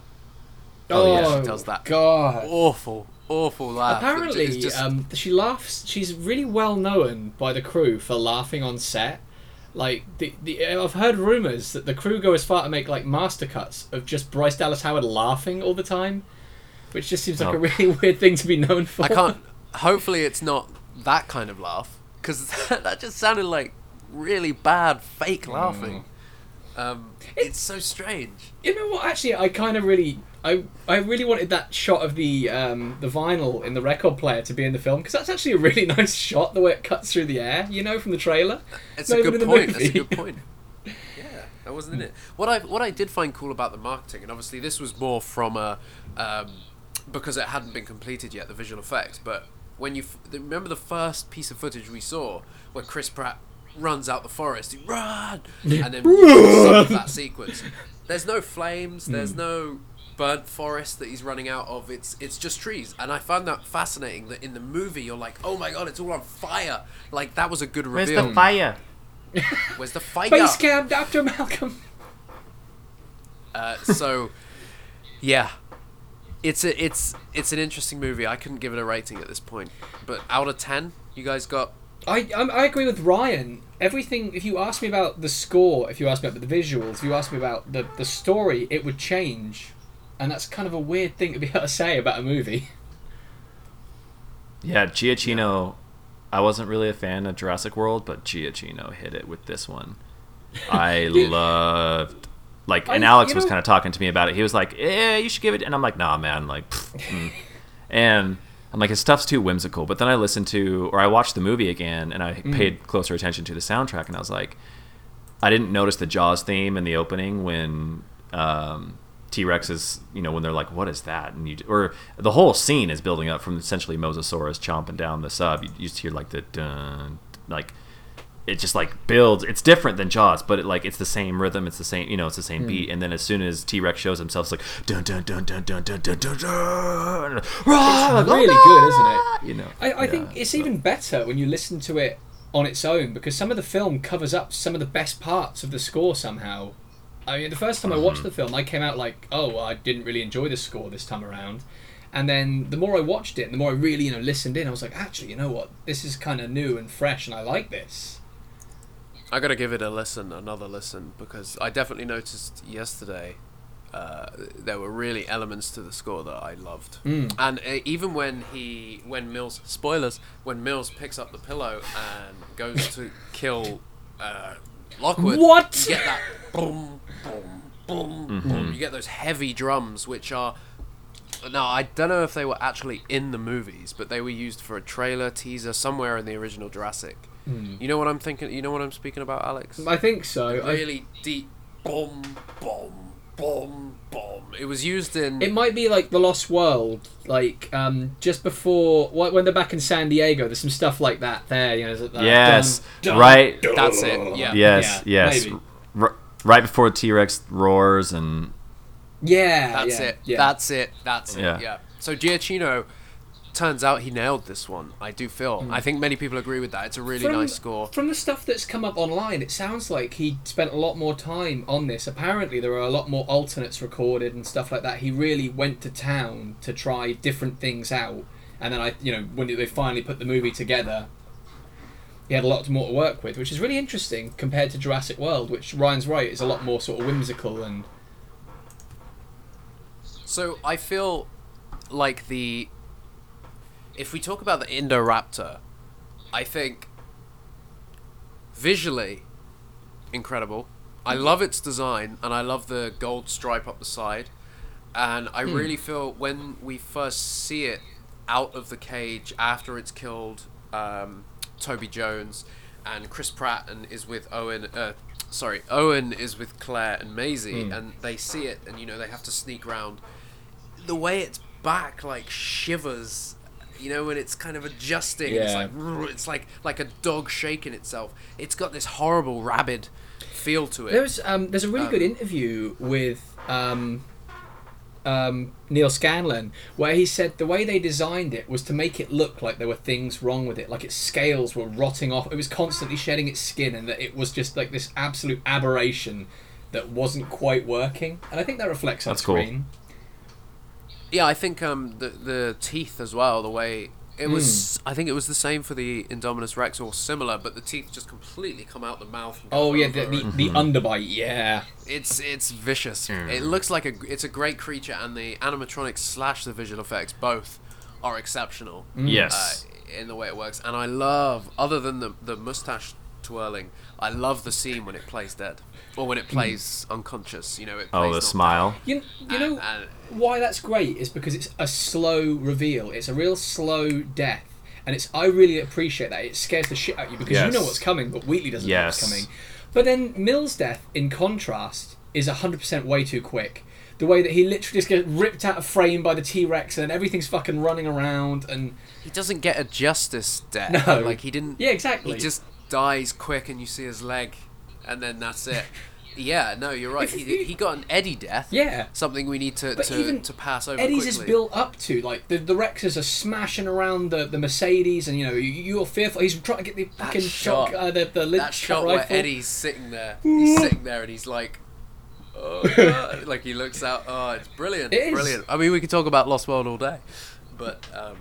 [SPEAKER 2] Oh, yeah,
[SPEAKER 1] she does that.
[SPEAKER 3] God.
[SPEAKER 1] awful, awful laugh.
[SPEAKER 3] Apparently,
[SPEAKER 1] just-
[SPEAKER 3] um, she laughs. She's really well known by the crew for laughing on set. Like the, the I've heard rumors that the crew go as far to make like master cuts of just Bryce Dallas Howard laughing all the time, which just seems like
[SPEAKER 2] Oh.
[SPEAKER 3] a really weird thing to be known for.
[SPEAKER 1] I can't. Hopefully, it's not that kind of laugh because that just sounded like really bad fake laughing. Mm. Um, it's so strange.
[SPEAKER 3] You know what? Actually, I kind of really, I, I really wanted that shot of the um, the vinyl in the record player to be in the film because that's actually a really nice shot. The way it cuts through the air, you know, from the trailer.
[SPEAKER 1] It's a good point. That's a good point. Yeah, that wasn't in it. What I what I did find cool about the marketing, and obviously this was more from a um, because it hadn't been completed yet, the visual effects. But when you f- remember the first piece of footage we saw, where Chris Pratt runs out the forest, he run, and then that sequence. There's no flames. There's no burnt forest that he's running out of. It's it's just trees, and I found that fascinating. That in the movie you're like, oh my god, it's all on fire. Like that was a good reveal.
[SPEAKER 2] Where's the fire?
[SPEAKER 1] Where's the fire?
[SPEAKER 3] Base camp, Doctor Malcolm.
[SPEAKER 1] Uh, so, yeah, it's a, it's it's an interesting movie. I couldn't give it a rating at this point, but out of ten, you guys got
[SPEAKER 3] I um, I agree with Ryan. Everything. If you ask me about the score, if you ask me about the visuals, if you ask me about the the story, it would change, and that's kind of a weird thing to be able to say about a movie.
[SPEAKER 2] Yeah, Giacchino. I wasn't really a fan of Jurassic World, but Giacchino hit it with this one. I loved. Like,
[SPEAKER 3] I-
[SPEAKER 2] and Alex was
[SPEAKER 3] know-
[SPEAKER 2] kind of talking to me about it. He was like, "Yeah, you should give it," and I'm like, "Nah, man." Like, pfft, mm. and I'm like, his stuff's too whimsical. But then I listened to, or I watched the movie again, and I
[SPEAKER 3] Mm.
[SPEAKER 2] paid closer attention to the soundtrack, and I was like, I didn't notice the Jaws theme in the opening when um, T Rex is, you know, when they're like, "What is that?" and you or the whole scene is building up from essentially Mosasaurus chomping down the sub. You, you just hear like the dun, like it just like builds. It's different than Jaws, but it like it's the same rhythm. It's the same, you know, it's the same beat. And then as soon as T Rex shows himself, it's like dun dun dun dun dun dun dun dun. dun
[SPEAKER 3] It's
[SPEAKER 2] Rah!
[SPEAKER 3] really
[SPEAKER 2] Oh,
[SPEAKER 3] good, isn't it?
[SPEAKER 2] You know,
[SPEAKER 3] I, I
[SPEAKER 2] yeah,
[SPEAKER 3] think it's
[SPEAKER 2] so-
[SPEAKER 3] even better when you listen to it on its own because some of the film covers up some of the best parts of the score somehow. I mean, the first time I watched the film, I came out like, oh, well, I didn't really enjoy the score this time around. And then the more I watched it, the more I really, you know, listened in, I was like, actually, you know what? This is kind of new and fresh, and I like this.
[SPEAKER 1] I gotta give it a listen, another listen, because I definitely noticed yesterday uh, there were really elements to the score that I loved.
[SPEAKER 3] Mm.
[SPEAKER 1] And uh, even when he, when Mills, spoilers, when Mills picks up the pillow and goes to kill uh, Lockwood,
[SPEAKER 3] What?
[SPEAKER 1] you get that boom, boom, boom, boom. You get those heavy drums, which are. Now I don't know if they were actually in the movies, but they were used for a trailer teaser somewhere in the original Jurassic. You know what I'm thinking? You know what I'm speaking about, Alex?
[SPEAKER 3] I think so. I,
[SPEAKER 1] really deep boom, boom, boom, boom. It was used in.
[SPEAKER 3] it might be like The Lost World, like um, just before when they're back in San Diego. There's some stuff like that there. You know, there's that
[SPEAKER 2] Yes,
[SPEAKER 3] dun, dun,
[SPEAKER 2] right.
[SPEAKER 3] dun.
[SPEAKER 1] That's it, yeah.
[SPEAKER 2] Yes,
[SPEAKER 3] Yeah,
[SPEAKER 2] yes. R- right before T Rex roars and
[SPEAKER 3] Yeah,
[SPEAKER 1] That's
[SPEAKER 3] yeah,
[SPEAKER 1] it.
[SPEAKER 3] Yeah.
[SPEAKER 1] That's it. That's
[SPEAKER 2] Yeah.
[SPEAKER 1] it. Yeah. So Giacchino turns out he nailed this one. I do feel.
[SPEAKER 3] Hmm.
[SPEAKER 1] I think many people agree with that. It's a really
[SPEAKER 3] from,
[SPEAKER 1] nice score.
[SPEAKER 3] From the stuff that's come up online, it sounds like he spent a lot more time on this. Apparently, there are a lot more alternates recorded and stuff like that. He really went to town to try different things out, and then I, you know, when they finally put the movie together, he had a lot more to work with, which is really interesting compared to Jurassic World, which Ryan's right is a lot more sort of whimsical and
[SPEAKER 1] So I feel like the if we talk about the Indoraptor, I think visually incredible. I love its design and I love the gold stripe up the side. And I really feel when we first see it out of the cage after it's killed um, Toby Jones and Chris Pratt and is with Owen uh, sorry, Owen is with Claire and Maisie and they see it and you know they have to sneak around the way its back like shivers you know when it's kind of adjusting it's like it's like like a dog shaking itself it's got this horrible rabid feel to it
[SPEAKER 3] There's um, there's a really
[SPEAKER 1] Um,
[SPEAKER 3] good interview with um, um, Neal Scanlan where he said the way they designed it was to make it look like there were things wrong with it, like its scales were rotting off. It was constantly shedding its skin, and that it was just like this absolute aberration that wasn't quite working. And I think that reflects on
[SPEAKER 2] That's cool.
[SPEAKER 3] Screen.
[SPEAKER 1] yeah i think um the the teeth as well the way it was i think it was the same for the indominus rex or similar but the teeth just completely come out the mouth and
[SPEAKER 3] Oh yeah, the,
[SPEAKER 1] over
[SPEAKER 3] the,
[SPEAKER 1] and-
[SPEAKER 3] the underbite, yeah.
[SPEAKER 1] It's it's vicious. It looks like a it's a great creature, and the animatronics slash the visual effects both are exceptional.
[SPEAKER 2] Yes.
[SPEAKER 1] uh, in the way it works, and I love other than the the mustache twirling, I love the scene when it plays dead or when it hmm. plays unconscious. You know, it oh, plays
[SPEAKER 2] oh, the
[SPEAKER 1] not-
[SPEAKER 2] smile.
[SPEAKER 3] You, you know
[SPEAKER 1] And-
[SPEAKER 3] why that's great is because it's a slow reveal. It's a real slow death, and it's I really appreciate that. It scares the shit out of you because you know what's coming, but Wheatley doesn't know what's coming. But then Mills' death, in contrast, is hundred percent way too quick. The way that he literally just gets ripped out of frame by the T Rex and everything's fucking running around and
[SPEAKER 1] He doesn't get a justice death.
[SPEAKER 3] No.
[SPEAKER 1] like he didn't.
[SPEAKER 3] Yeah, exactly.
[SPEAKER 1] He just dies quick, and you see his leg, and then that's it. Yeah, no, you're right. He, he got an Eddie death.
[SPEAKER 3] Yeah.
[SPEAKER 1] something we need to
[SPEAKER 3] But
[SPEAKER 1] to, to pass over.
[SPEAKER 3] Eddie's
[SPEAKER 1] quickly.
[SPEAKER 3] is built up to like the the Rexes are smashing around the, the Mercedes and you know you, you're fearful. He's trying to get the fucking
[SPEAKER 1] shot-
[SPEAKER 3] uh, the the
[SPEAKER 1] that shot where
[SPEAKER 3] rifle.
[SPEAKER 1] Eddie's sitting there, he's sitting there and he's like, oh, God," like he looks out. Oh, it's brilliant,
[SPEAKER 3] It is.
[SPEAKER 1] brilliant. I mean, we could talk about Lost World all day, but um,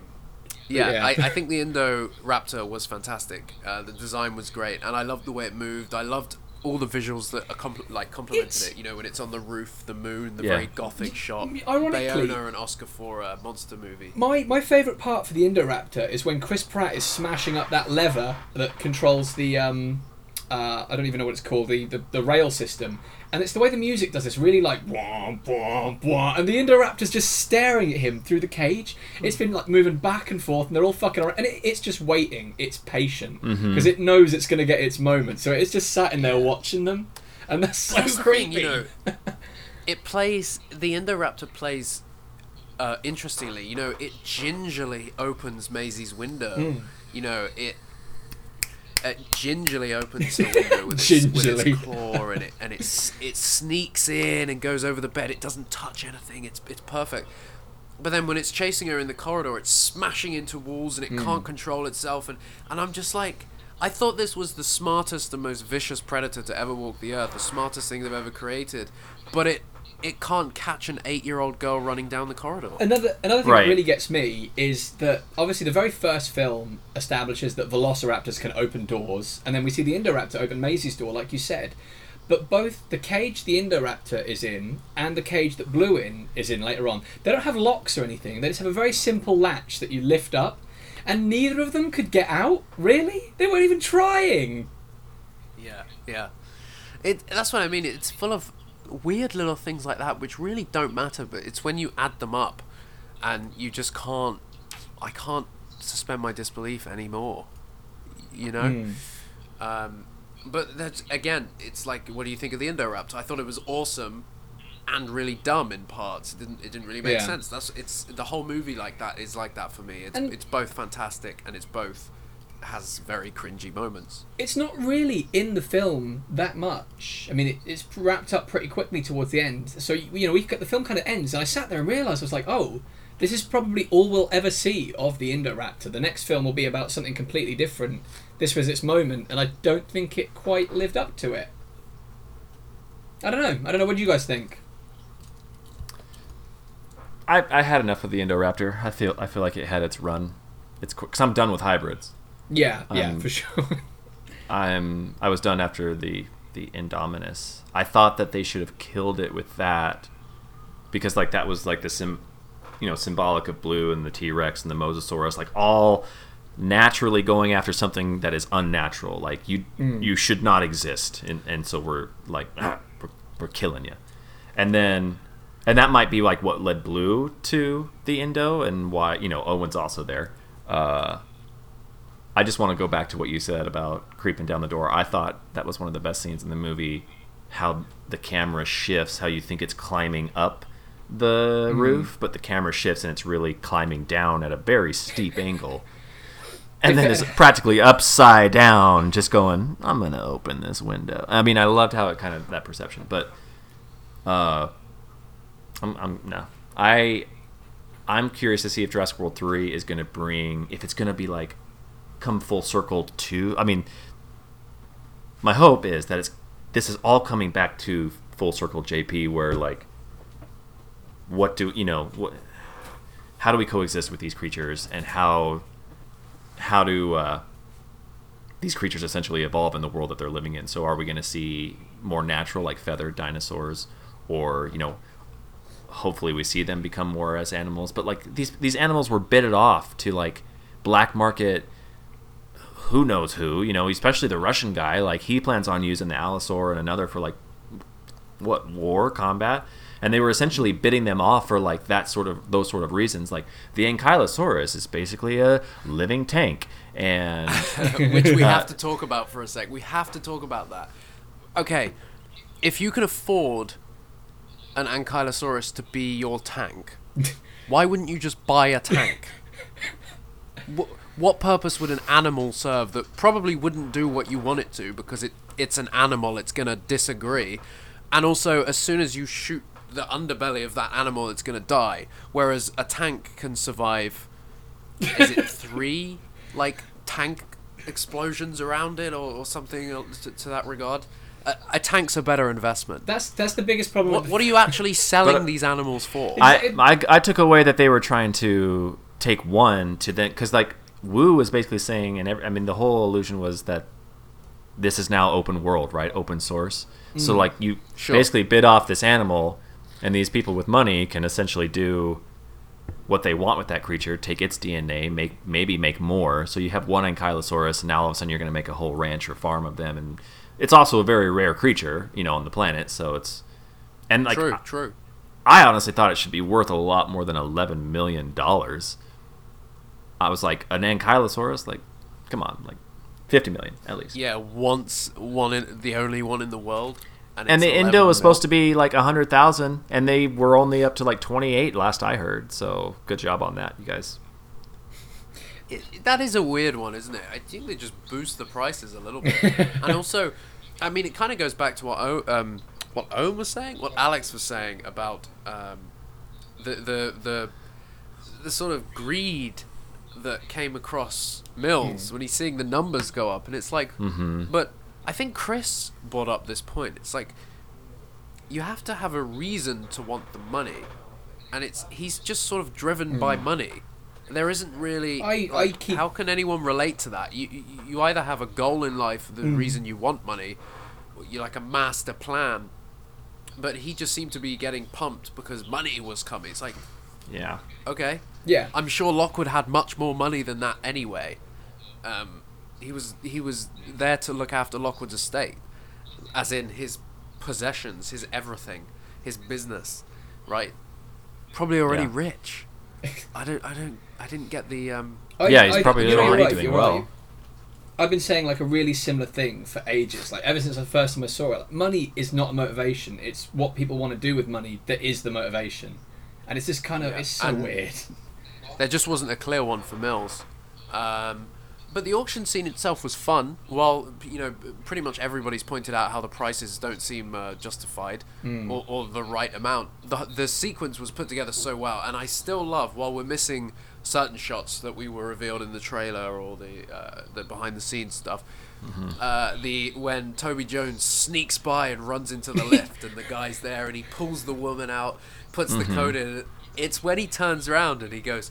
[SPEAKER 1] yeah,
[SPEAKER 3] Yeah.
[SPEAKER 1] I, I think the Indo Raptor was fantastic. Uh, the design was great, and I loved the way it moved. I loved all the visuals that accom- like complemented
[SPEAKER 3] It's-
[SPEAKER 1] it. You know, when it's on the roof, the moon, the
[SPEAKER 2] Yeah.
[SPEAKER 1] very gothic shot.
[SPEAKER 3] ironically-
[SPEAKER 1] Bayona and Oscar for a monster movie.
[SPEAKER 3] My my favourite part for the Indoraptor is when Chris Pratt is smashing up that lever that controls the um, uh, I don't even know what it's called the, the the rail system, and it's the way the music does this really like wah, wah, wah, and the Indoraptor's just staring at him through the cage. It's been like moving back and forth, and they're all fucking around, and it, it's just waiting. It's patient because it knows it's gonna get its moment, so it's just sat in there watching them, and that's so
[SPEAKER 1] That's
[SPEAKER 3] creepy.
[SPEAKER 1] thing, you know. it plays the Indoraptor plays uh, interestingly. You know, it gingerly opens Maisie's window.
[SPEAKER 3] Hmm.
[SPEAKER 1] You know, it. It gingerly opens the window with its, with its claw, and it and it it sneaks in and goes over the bed. It doesn't touch anything. It's it's perfect. But then when it's chasing her in the corridor, it's smashing into walls and it
[SPEAKER 3] Hmm.
[SPEAKER 1] can't control itself. And, and I'm just like, I thought this was the smartest and most vicious predator to ever walk the earth, the smartest thing they've ever created. But it it can't catch an eight year old girl running down the corridor.
[SPEAKER 3] Another another thing
[SPEAKER 2] Right.
[SPEAKER 3] that really gets me is that obviously the very first film establishes that velociraptors can open doors, and then we see the Indoraptor open Maisie's door, like you said. But both the cage the Indoraptor is in and the cage that Blue in is in later on, they don't have locks or anything. They just have a very simple latch that you lift up, and neither of them could get out. Really, they weren't even trying.
[SPEAKER 1] Yeah, yeah. It that's what I mean. It's full of weird little things like that which really don't matter, but it's when you add them up and you just can't I can't suspend my disbelief anymore. You know? Um but that's again, it's like what do you think of the Indoraptor? I thought it was awesome and really dumb in parts. It didn't it didn't really make
[SPEAKER 3] Yeah.
[SPEAKER 1] sense. That's it's the whole movie like that is like that for me. It's
[SPEAKER 3] And-
[SPEAKER 1] it's both fantastic and it's both has very cringy moments.
[SPEAKER 3] it's not really in the film that much. I mean, it, it's wrapped up pretty quickly towards the end. So you you know, we got the film kind of ends, and I sat there and realized I was like, oh, this is probably all we'll ever see of the Indoraptor. The next film will be about something completely different. This was its moment, and I don't think it quite lived up to it. I don't know. I don't know. What do you guys think?
[SPEAKER 2] I, I had enough of the Indoraptor. I feel I feel like it had its run. It's because I'm done with hybrids.
[SPEAKER 3] Yeah, yeah,
[SPEAKER 2] Um,
[SPEAKER 3] for sure.
[SPEAKER 2] I'm I was done after the the Indominus. I thought that they should have killed it with that because like that was like the sim, you know, symbolic of blue and the T Rex and the Mosasaurus, like all naturally going after something that is unnatural. Like you you should not exist, and and so we're like "Ah, we're, we're killing you, and then. And that might be like what led Blue to the Indo, and why you know Owen's also there. Uh, I just want to go back to what you said about creeping down the door. I thought that was one of the best scenes in the movie. How the camera shifts, how you think it's climbing up the roof, but the camera shifts and it's really climbing down at a very steep angle. And then it's practically upside down, just going, I'm going to open this window. I mean, I loved how it kind of, that perception, but, uh, I'm, I'm, no. I, I'm curious to see if Jurassic World 3 is going to bring, if it's going to be like, come full circle to I mean my hope is that it's this is all coming back to full circle JP where like what do you know what how do we coexist with these creatures and how how do uh, these creatures essentially evolve in the world that they're living in? So are we going to see more natural like feathered dinosaurs or you know hopefully we see them become more as animals? But like these these animals were bitted off to like black market who knows who, you know, especially the Russian guy, like he plans on using the Allosaur and another for like what war combat, and they were essentially bidding them off for like that sort of those sort of reasons. Like the Ankylosaurus is basically a living tank, and
[SPEAKER 1] which we have uh, to talk about for a sec. We have to talk about that. Okay, if you can afford an Ankylosaurus to be your tank, why wouldn't you just buy a tank? Wh- what purpose would an animal serve that probably wouldn't do what you want it to because it it's an animal, it's gonna disagree, and also as soon as you shoot the underbelly of that animal, it's gonna die. Whereas a tank can survive. Is it three like tank explosions around it or, or something to, to that regard? A, a tank's a better investment.
[SPEAKER 3] That's that's the biggest problem.
[SPEAKER 1] What, what are you actually selling
[SPEAKER 2] But-
[SPEAKER 1] these animals for?
[SPEAKER 2] I, I I took away that they were trying to take one to then because like Wu was basically saying, and every, I mean the whole illusion was that this is now open world, right? Open source. So mm. like you
[SPEAKER 1] Sure.
[SPEAKER 2] basically bid off this animal, and these people with money can essentially do what they want with that creature, take its DNA, make maybe make more. So you have one Ankylosaurus, and now all of a sudden you're going to make a whole ranch or farm of them, and it's also a very rare creature, you know, on the planet. So it's and like
[SPEAKER 1] true,
[SPEAKER 2] I-
[SPEAKER 1] true.
[SPEAKER 2] I honestly thought it should be worth a lot more than eleven million dollars. I was like an Ankylosaurus, like, come on, like fifty million at least.
[SPEAKER 1] Yeah, once one in the only one in the world.
[SPEAKER 2] and
[SPEAKER 1] it's
[SPEAKER 2] the
[SPEAKER 1] 11
[SPEAKER 2] Indo was supposed to be like a hundred thousand, and they were only up to like twenty eight last I heard. So good job on that, you guys.
[SPEAKER 1] It, that is a weird one, isn't it? I think they just boost the prices a little bit, and also, I mean, it kind of goes back to what o, um, what Owen was saying, what Alex was saying about um, the the the the sort of greed that came across Mills hmm. when he's seeing the numbers go up, and it's like, mm-hmm. but I think Chris brought up this point. It's like you have to have a reason to want the money, and it's he's just sort of driven by hmm. money. There isn't really.
[SPEAKER 3] I- I keep-
[SPEAKER 1] How can anyone relate to that? You you, you either have a goal in life, the hmm. reason you want money, or you like a master plan. But he just seemed to be getting pumped because money was coming. It's like,
[SPEAKER 2] Yeah.
[SPEAKER 1] okay,
[SPEAKER 3] yeah,
[SPEAKER 1] I'm sure Lockwood had much more money than that anyway. Um, he was he was there to look after Lockwood's estate, as in his possessions, his everything, his business, right? Probably already
[SPEAKER 2] Yeah.
[SPEAKER 1] rich. I don't I don't I didn't get the um.
[SPEAKER 3] I-
[SPEAKER 2] Yeah, he's
[SPEAKER 3] I-
[SPEAKER 2] probably
[SPEAKER 3] you're
[SPEAKER 2] already
[SPEAKER 3] right,
[SPEAKER 2] doing well.
[SPEAKER 3] right. I've been saying like a really similar thing for ages. Like ever since the first time I saw it, like, money is not a motivation. It's what people want to do with money that is the motivation, and it's just kind of
[SPEAKER 1] Yeah,
[SPEAKER 3] it's so
[SPEAKER 1] and-
[SPEAKER 3] weird.
[SPEAKER 1] There just wasn't a clear one for Mills. Um, but but the auction scene itself was fun. While you know, pretty much everybody's pointed out how the prices don't seem uh, justified or, or the right amount. The the sequence was put together so well, and I still love. While we're missing certain shots that we were revealed in the trailer or the uh, the behind the scenes stuff. Uh, the when Toby Jones sneaks by and runs into the lift and the guy's there and he pulls the woman out, puts the code in. It's when he turns around and he goes,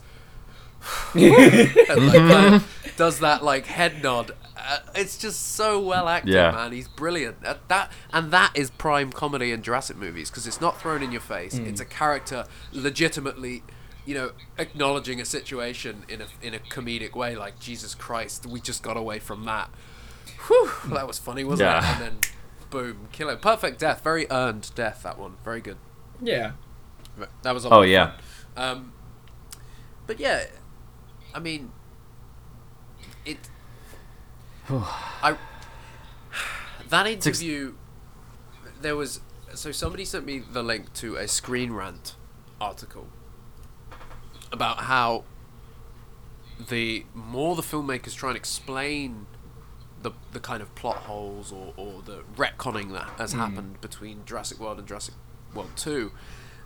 [SPEAKER 1] and like, kind of does that like head nod. Uh, it's just so well acted,
[SPEAKER 2] Yeah.
[SPEAKER 1] man. He's brilliant. Uh, that and that is prime comedy in Jurassic movies because it's not thrown in your face. It's a character legitimately, you know, acknowledging a situation in a in a comedic way. Like Jesus Christ, we just got away from that. Whew, that was funny, wasn't it? And then, boom, kill it. Perfect death. Very earned death. That one. Very good.
[SPEAKER 3] Yeah.
[SPEAKER 1] That was.
[SPEAKER 2] Oh yeah.
[SPEAKER 1] Um, but yeah, I mean, it. I that interview. There was so somebody sent me the link to a Screen Rant article about how the more the filmmakers try and explain the the kind of plot holes or, or the retconning that has happened between Jurassic World and Jurassic World Two,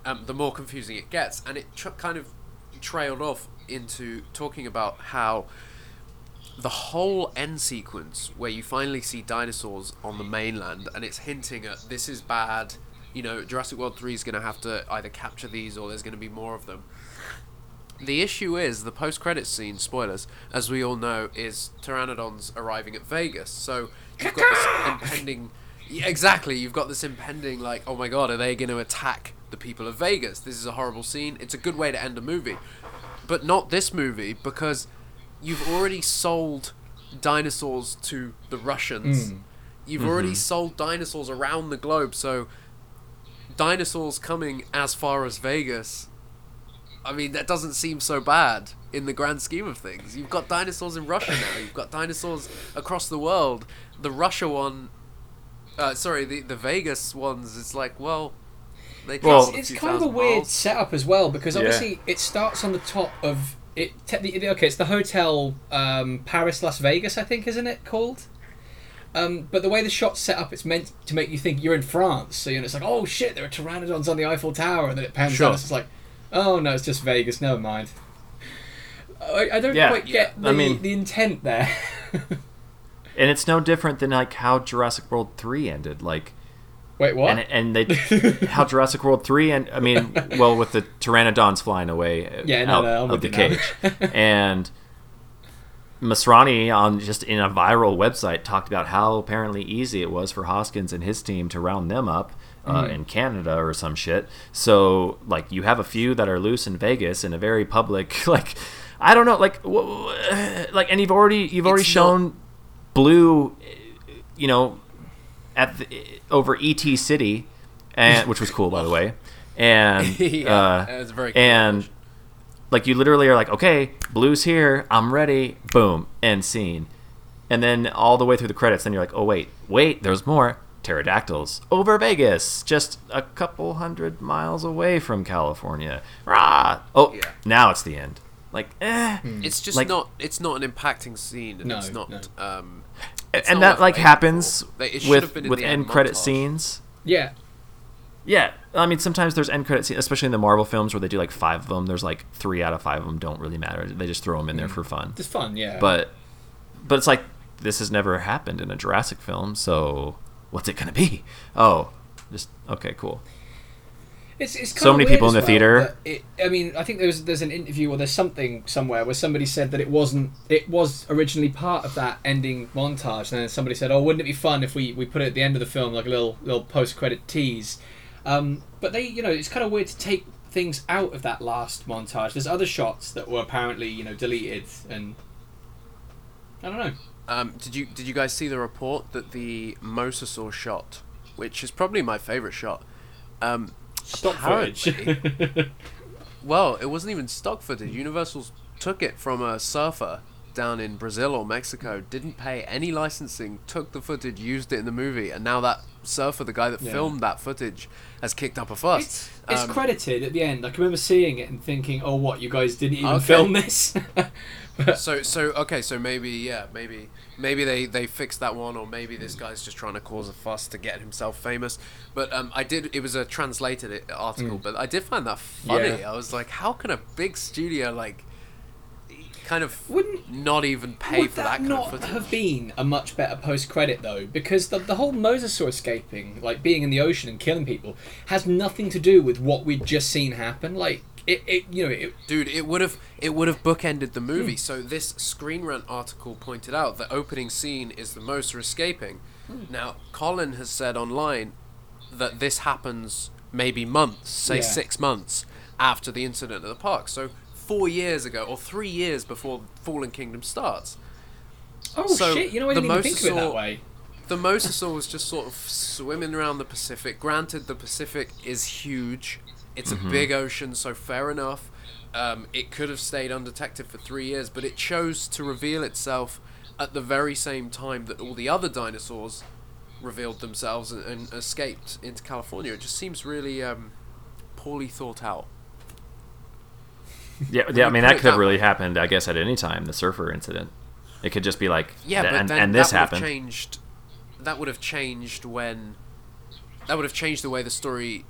[SPEAKER 1] um, the more confusing it gets, and it tr- kind of trailed off into talking about how the whole end sequence where you finally see dinosaurs on the mainland and it's hinting at this is bad you know jurassic world 3 is going to have to either capture these or there's going to be more of them. The issue is the post-credits scene spoilers as we all know is pteranodons arriving at vegas. So you've got this impending exactly you've got this impending like oh my god are they going to attack the people of vegas this is a horrible scene it's a good way to end a movie but not this movie because you've already sold dinosaurs to the Russians. You've already sold dinosaurs around the globe, so dinosaurs coming as far as Vegas. I mean, that doesn't seem so bad in the grand scheme of things. You've got dinosaurs in Russia now. You've got dinosaurs across the world. The Russia one, uh, sorry, the the Vegas ones. It's like, well, they
[SPEAKER 2] Well-
[SPEAKER 1] traveled
[SPEAKER 3] It's kind of a weird
[SPEAKER 1] miles.
[SPEAKER 3] setup as well because
[SPEAKER 2] Yeah.
[SPEAKER 3] obviously it starts on the top of it. Te- okay, it's the hotel um, Paris Las Vegas, I think, isn't it called? Um, but the way the shot's set up, it's meant to make you think you're in France. So you know, it's like, oh shit, there are pteranodons on the Eiffel Tower, and then it pans
[SPEAKER 1] Sure.
[SPEAKER 3] down. It's like, oh no, it's just Vegas. Never mind. I, I don't
[SPEAKER 2] Yeah,
[SPEAKER 3] quite get
[SPEAKER 2] yeah.
[SPEAKER 3] the,
[SPEAKER 2] I mean-
[SPEAKER 3] the intent there.
[SPEAKER 2] And it's no different than like how Jurassic World three ended. Like
[SPEAKER 3] Wait, what?
[SPEAKER 2] and and they how Jurassic World three and I mean well with the pteranodons flying away
[SPEAKER 3] Yeah, no,
[SPEAKER 2] out
[SPEAKER 3] no,
[SPEAKER 2] of
[SPEAKER 3] with
[SPEAKER 2] the cage and Masrani on just in a viral website talked about how apparently easy it was for Hoskins and his team to round them up uh,
[SPEAKER 3] Mm-hmm.
[SPEAKER 2] in Canada or some shit. So like you have a few that are loose in Vegas in a very public like I don't know like w- w- like and you've already you've already
[SPEAKER 1] It's not-
[SPEAKER 2] shown blue you know at the, over ET City, and which was cool by the way, and
[SPEAKER 1] yeah,
[SPEAKER 2] uh,
[SPEAKER 1] it was very cool
[SPEAKER 2] and
[SPEAKER 1] image.
[SPEAKER 2] like you literally are like, okay, blue's here, I'm ready, boom, end scene, and then all the way through the credits, then you're like, oh wait, wait, there's more. Pterodactyls over Vegas, just a couple hundred miles away from California. Rah! Oh,
[SPEAKER 1] Yeah.
[SPEAKER 2] now it's the end. Like, eh.
[SPEAKER 1] It's just
[SPEAKER 2] Like-
[SPEAKER 1] not. It's not an impacting scene, and
[SPEAKER 3] No,
[SPEAKER 1] it's not.
[SPEAKER 3] no.
[SPEAKER 1] Um,
[SPEAKER 2] and
[SPEAKER 1] it's not
[SPEAKER 2] that like happens
[SPEAKER 1] for. They- it should have
[SPEAKER 2] with with end
[SPEAKER 1] end
[SPEAKER 2] credit
[SPEAKER 1] montage.
[SPEAKER 2] scenes.
[SPEAKER 3] yeah.
[SPEAKER 2] Yeah, I mean sometimes there's end credit scenes, especially in the Marvel films where they do like five of them. There's like three out of five of them don't really matter. They just throw them in there mm. for fun.
[SPEAKER 3] It's fun, yeah.
[SPEAKER 2] But but it's like this has never happened in a Jurassic film, so what's it gonna be? Oh, just okay, cool.
[SPEAKER 3] It's, it's
[SPEAKER 2] So many people in the
[SPEAKER 3] well
[SPEAKER 2] theater.
[SPEAKER 3] It, I mean, I think there's there's an interview or there's something somewhere where somebody said that it wasn't. It was originally part of that ending montage, and then somebody said, "Oh, wouldn't it be fun if we, we put it at the end of the film like a little little post credit tease?" Um, but they, you know, it's kind of weird to take things out of that last montage. There's other shots that were apparently you know deleted, and I don't know.
[SPEAKER 1] Um, did you did you guys see the report that the mosasaur shot, which is probably my favorite shot? Um,
[SPEAKER 3] Stock
[SPEAKER 1] Apparently-
[SPEAKER 3] footage.
[SPEAKER 1] well, it wasn't even stock footage. Universal took it from a surfer down in Brazil or Mexico, didn't pay any licensing, took the footage, used it in the movie, and now that surfer, the guy that
[SPEAKER 3] Yeah.
[SPEAKER 1] filmed that footage, has kicked up a fuss.
[SPEAKER 3] It's, it's
[SPEAKER 1] Um,
[SPEAKER 3] credited at the end. I remember seeing it and thinking, "Oh, what? You guys didn't even
[SPEAKER 1] Okay.
[SPEAKER 3] film this?"
[SPEAKER 1] so so okay so maybe yeah maybe maybe they they fixed that one or maybe this guy's just trying to cause a fuss to get himself famous but um i did it was a translated i- article but i did find that funny
[SPEAKER 3] Mm. Yeah.
[SPEAKER 1] i was like how can a big studio like kind of
[SPEAKER 3] Wouldn't-
[SPEAKER 1] not even pay for
[SPEAKER 3] that,
[SPEAKER 1] that,
[SPEAKER 3] not have been a much better post credit though? Because the, the whole mosasaur escaping, like being in the ocean and killing people, has nothing to do with what we'd just seen happen. Like it, it you know, it,
[SPEAKER 1] dude it would have it would have bookended the
[SPEAKER 3] Hmm.
[SPEAKER 1] movie so this screen rant article pointed out the opening scene is the Mosa escaping
[SPEAKER 3] Hmm.
[SPEAKER 1] now colin has said online that this happens maybe months say
[SPEAKER 3] Yeah.
[SPEAKER 1] six months after the incident at the park so four years ago or three years before fallen kingdom starts
[SPEAKER 3] oh
[SPEAKER 1] So,
[SPEAKER 3] shit! You know, I didn't even think of it that way.
[SPEAKER 1] the mosasaur was just sort of swimming around the Pacific. Granted, the Pacific is huge. It's a big ocean, so fair enough. Um, it could have stayed undetected for three years, but it chose to reveal itself at the very same time that all the other dinosaurs revealed themselves and, and escaped into California. It just seems really um, poorly thought out.
[SPEAKER 2] Yeah, yeah. I mean, that could have really happened. I guess at any time, the surfer incident. It could just be like,
[SPEAKER 1] Yeah,
[SPEAKER 2] th-
[SPEAKER 1] but
[SPEAKER 2] and,
[SPEAKER 1] then
[SPEAKER 2] and this
[SPEAKER 1] that
[SPEAKER 2] happened.
[SPEAKER 1] changed. That would have changed when. That would have changed the way the story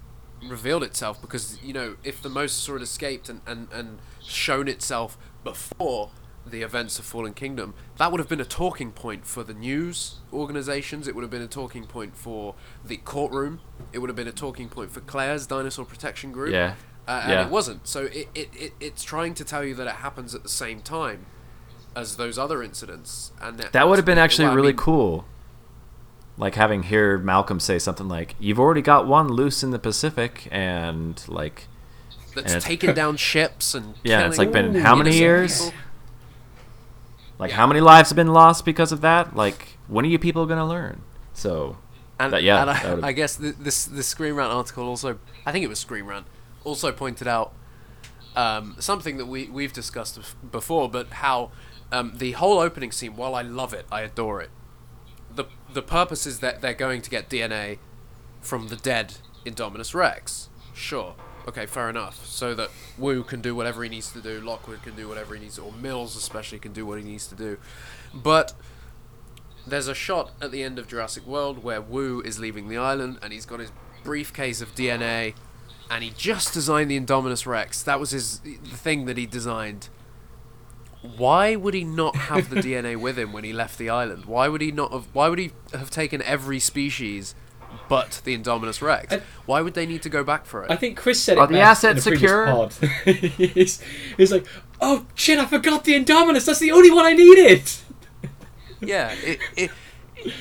[SPEAKER 1] revealed itself because you know if the mosasaur had escaped and, and, and shown itself before the events of Fallen Kingdom, that would have been a talking point for the news organizations. It would have been a talking point for the courtroom. It would have been a talking point for Claire's dinosaur protection group.
[SPEAKER 2] Yeah.
[SPEAKER 1] Uh, and
[SPEAKER 2] Yeah.
[SPEAKER 1] it wasn't. So it, it, it, it's trying to tell you that it happens at the same time as those other incidents. And
[SPEAKER 2] That that would have been actually
[SPEAKER 1] well, I
[SPEAKER 2] really
[SPEAKER 1] mean,
[SPEAKER 2] cool. Like having hear Malcolm say something like, "You've already got one loose in the Pacific," and like,
[SPEAKER 1] That's
[SPEAKER 2] and
[SPEAKER 1] taken down ships and
[SPEAKER 2] Yeah, it's like been how many years?
[SPEAKER 1] people.
[SPEAKER 2] like
[SPEAKER 1] Yeah.
[SPEAKER 2] how many lives have been lost because of that? Like, when are you people gonna learn? So,
[SPEAKER 1] And,
[SPEAKER 2] That- yeah,
[SPEAKER 1] and I, I guess the, this the Screen Rant article also, I think it was Screen Rant, also pointed out um, something that we we've discussed before, but how um, the whole opening scene, while I love it, I adore it. The purpose is that they're going to get DNA from the dead Indominus Rex. Sure. Okay, fair enough. So that Wu can do whatever he needs to do, Lockwood can do whatever he needs to, or Mills especially can do what he needs to do. But there's a shot at the end of Jurassic World where Wu is leaving the island and he's got his briefcase of DNA and he just designed the Indominus Rex. That was his the thing that he designed. Why would he not have the DNA with him when he left the island? Why would he not have why would he have taken every species but the Indominus Rex?
[SPEAKER 3] I-
[SPEAKER 1] Why would they need to go back for it?
[SPEAKER 3] I think Chris said it
[SPEAKER 2] Are the
[SPEAKER 3] best in
[SPEAKER 2] assets
[SPEAKER 3] a
[SPEAKER 2] secure?
[SPEAKER 3] pod. he's, he's like, "Oh shit, I forgot the Indominus. That's the only one I needed."
[SPEAKER 1] yeah, it, it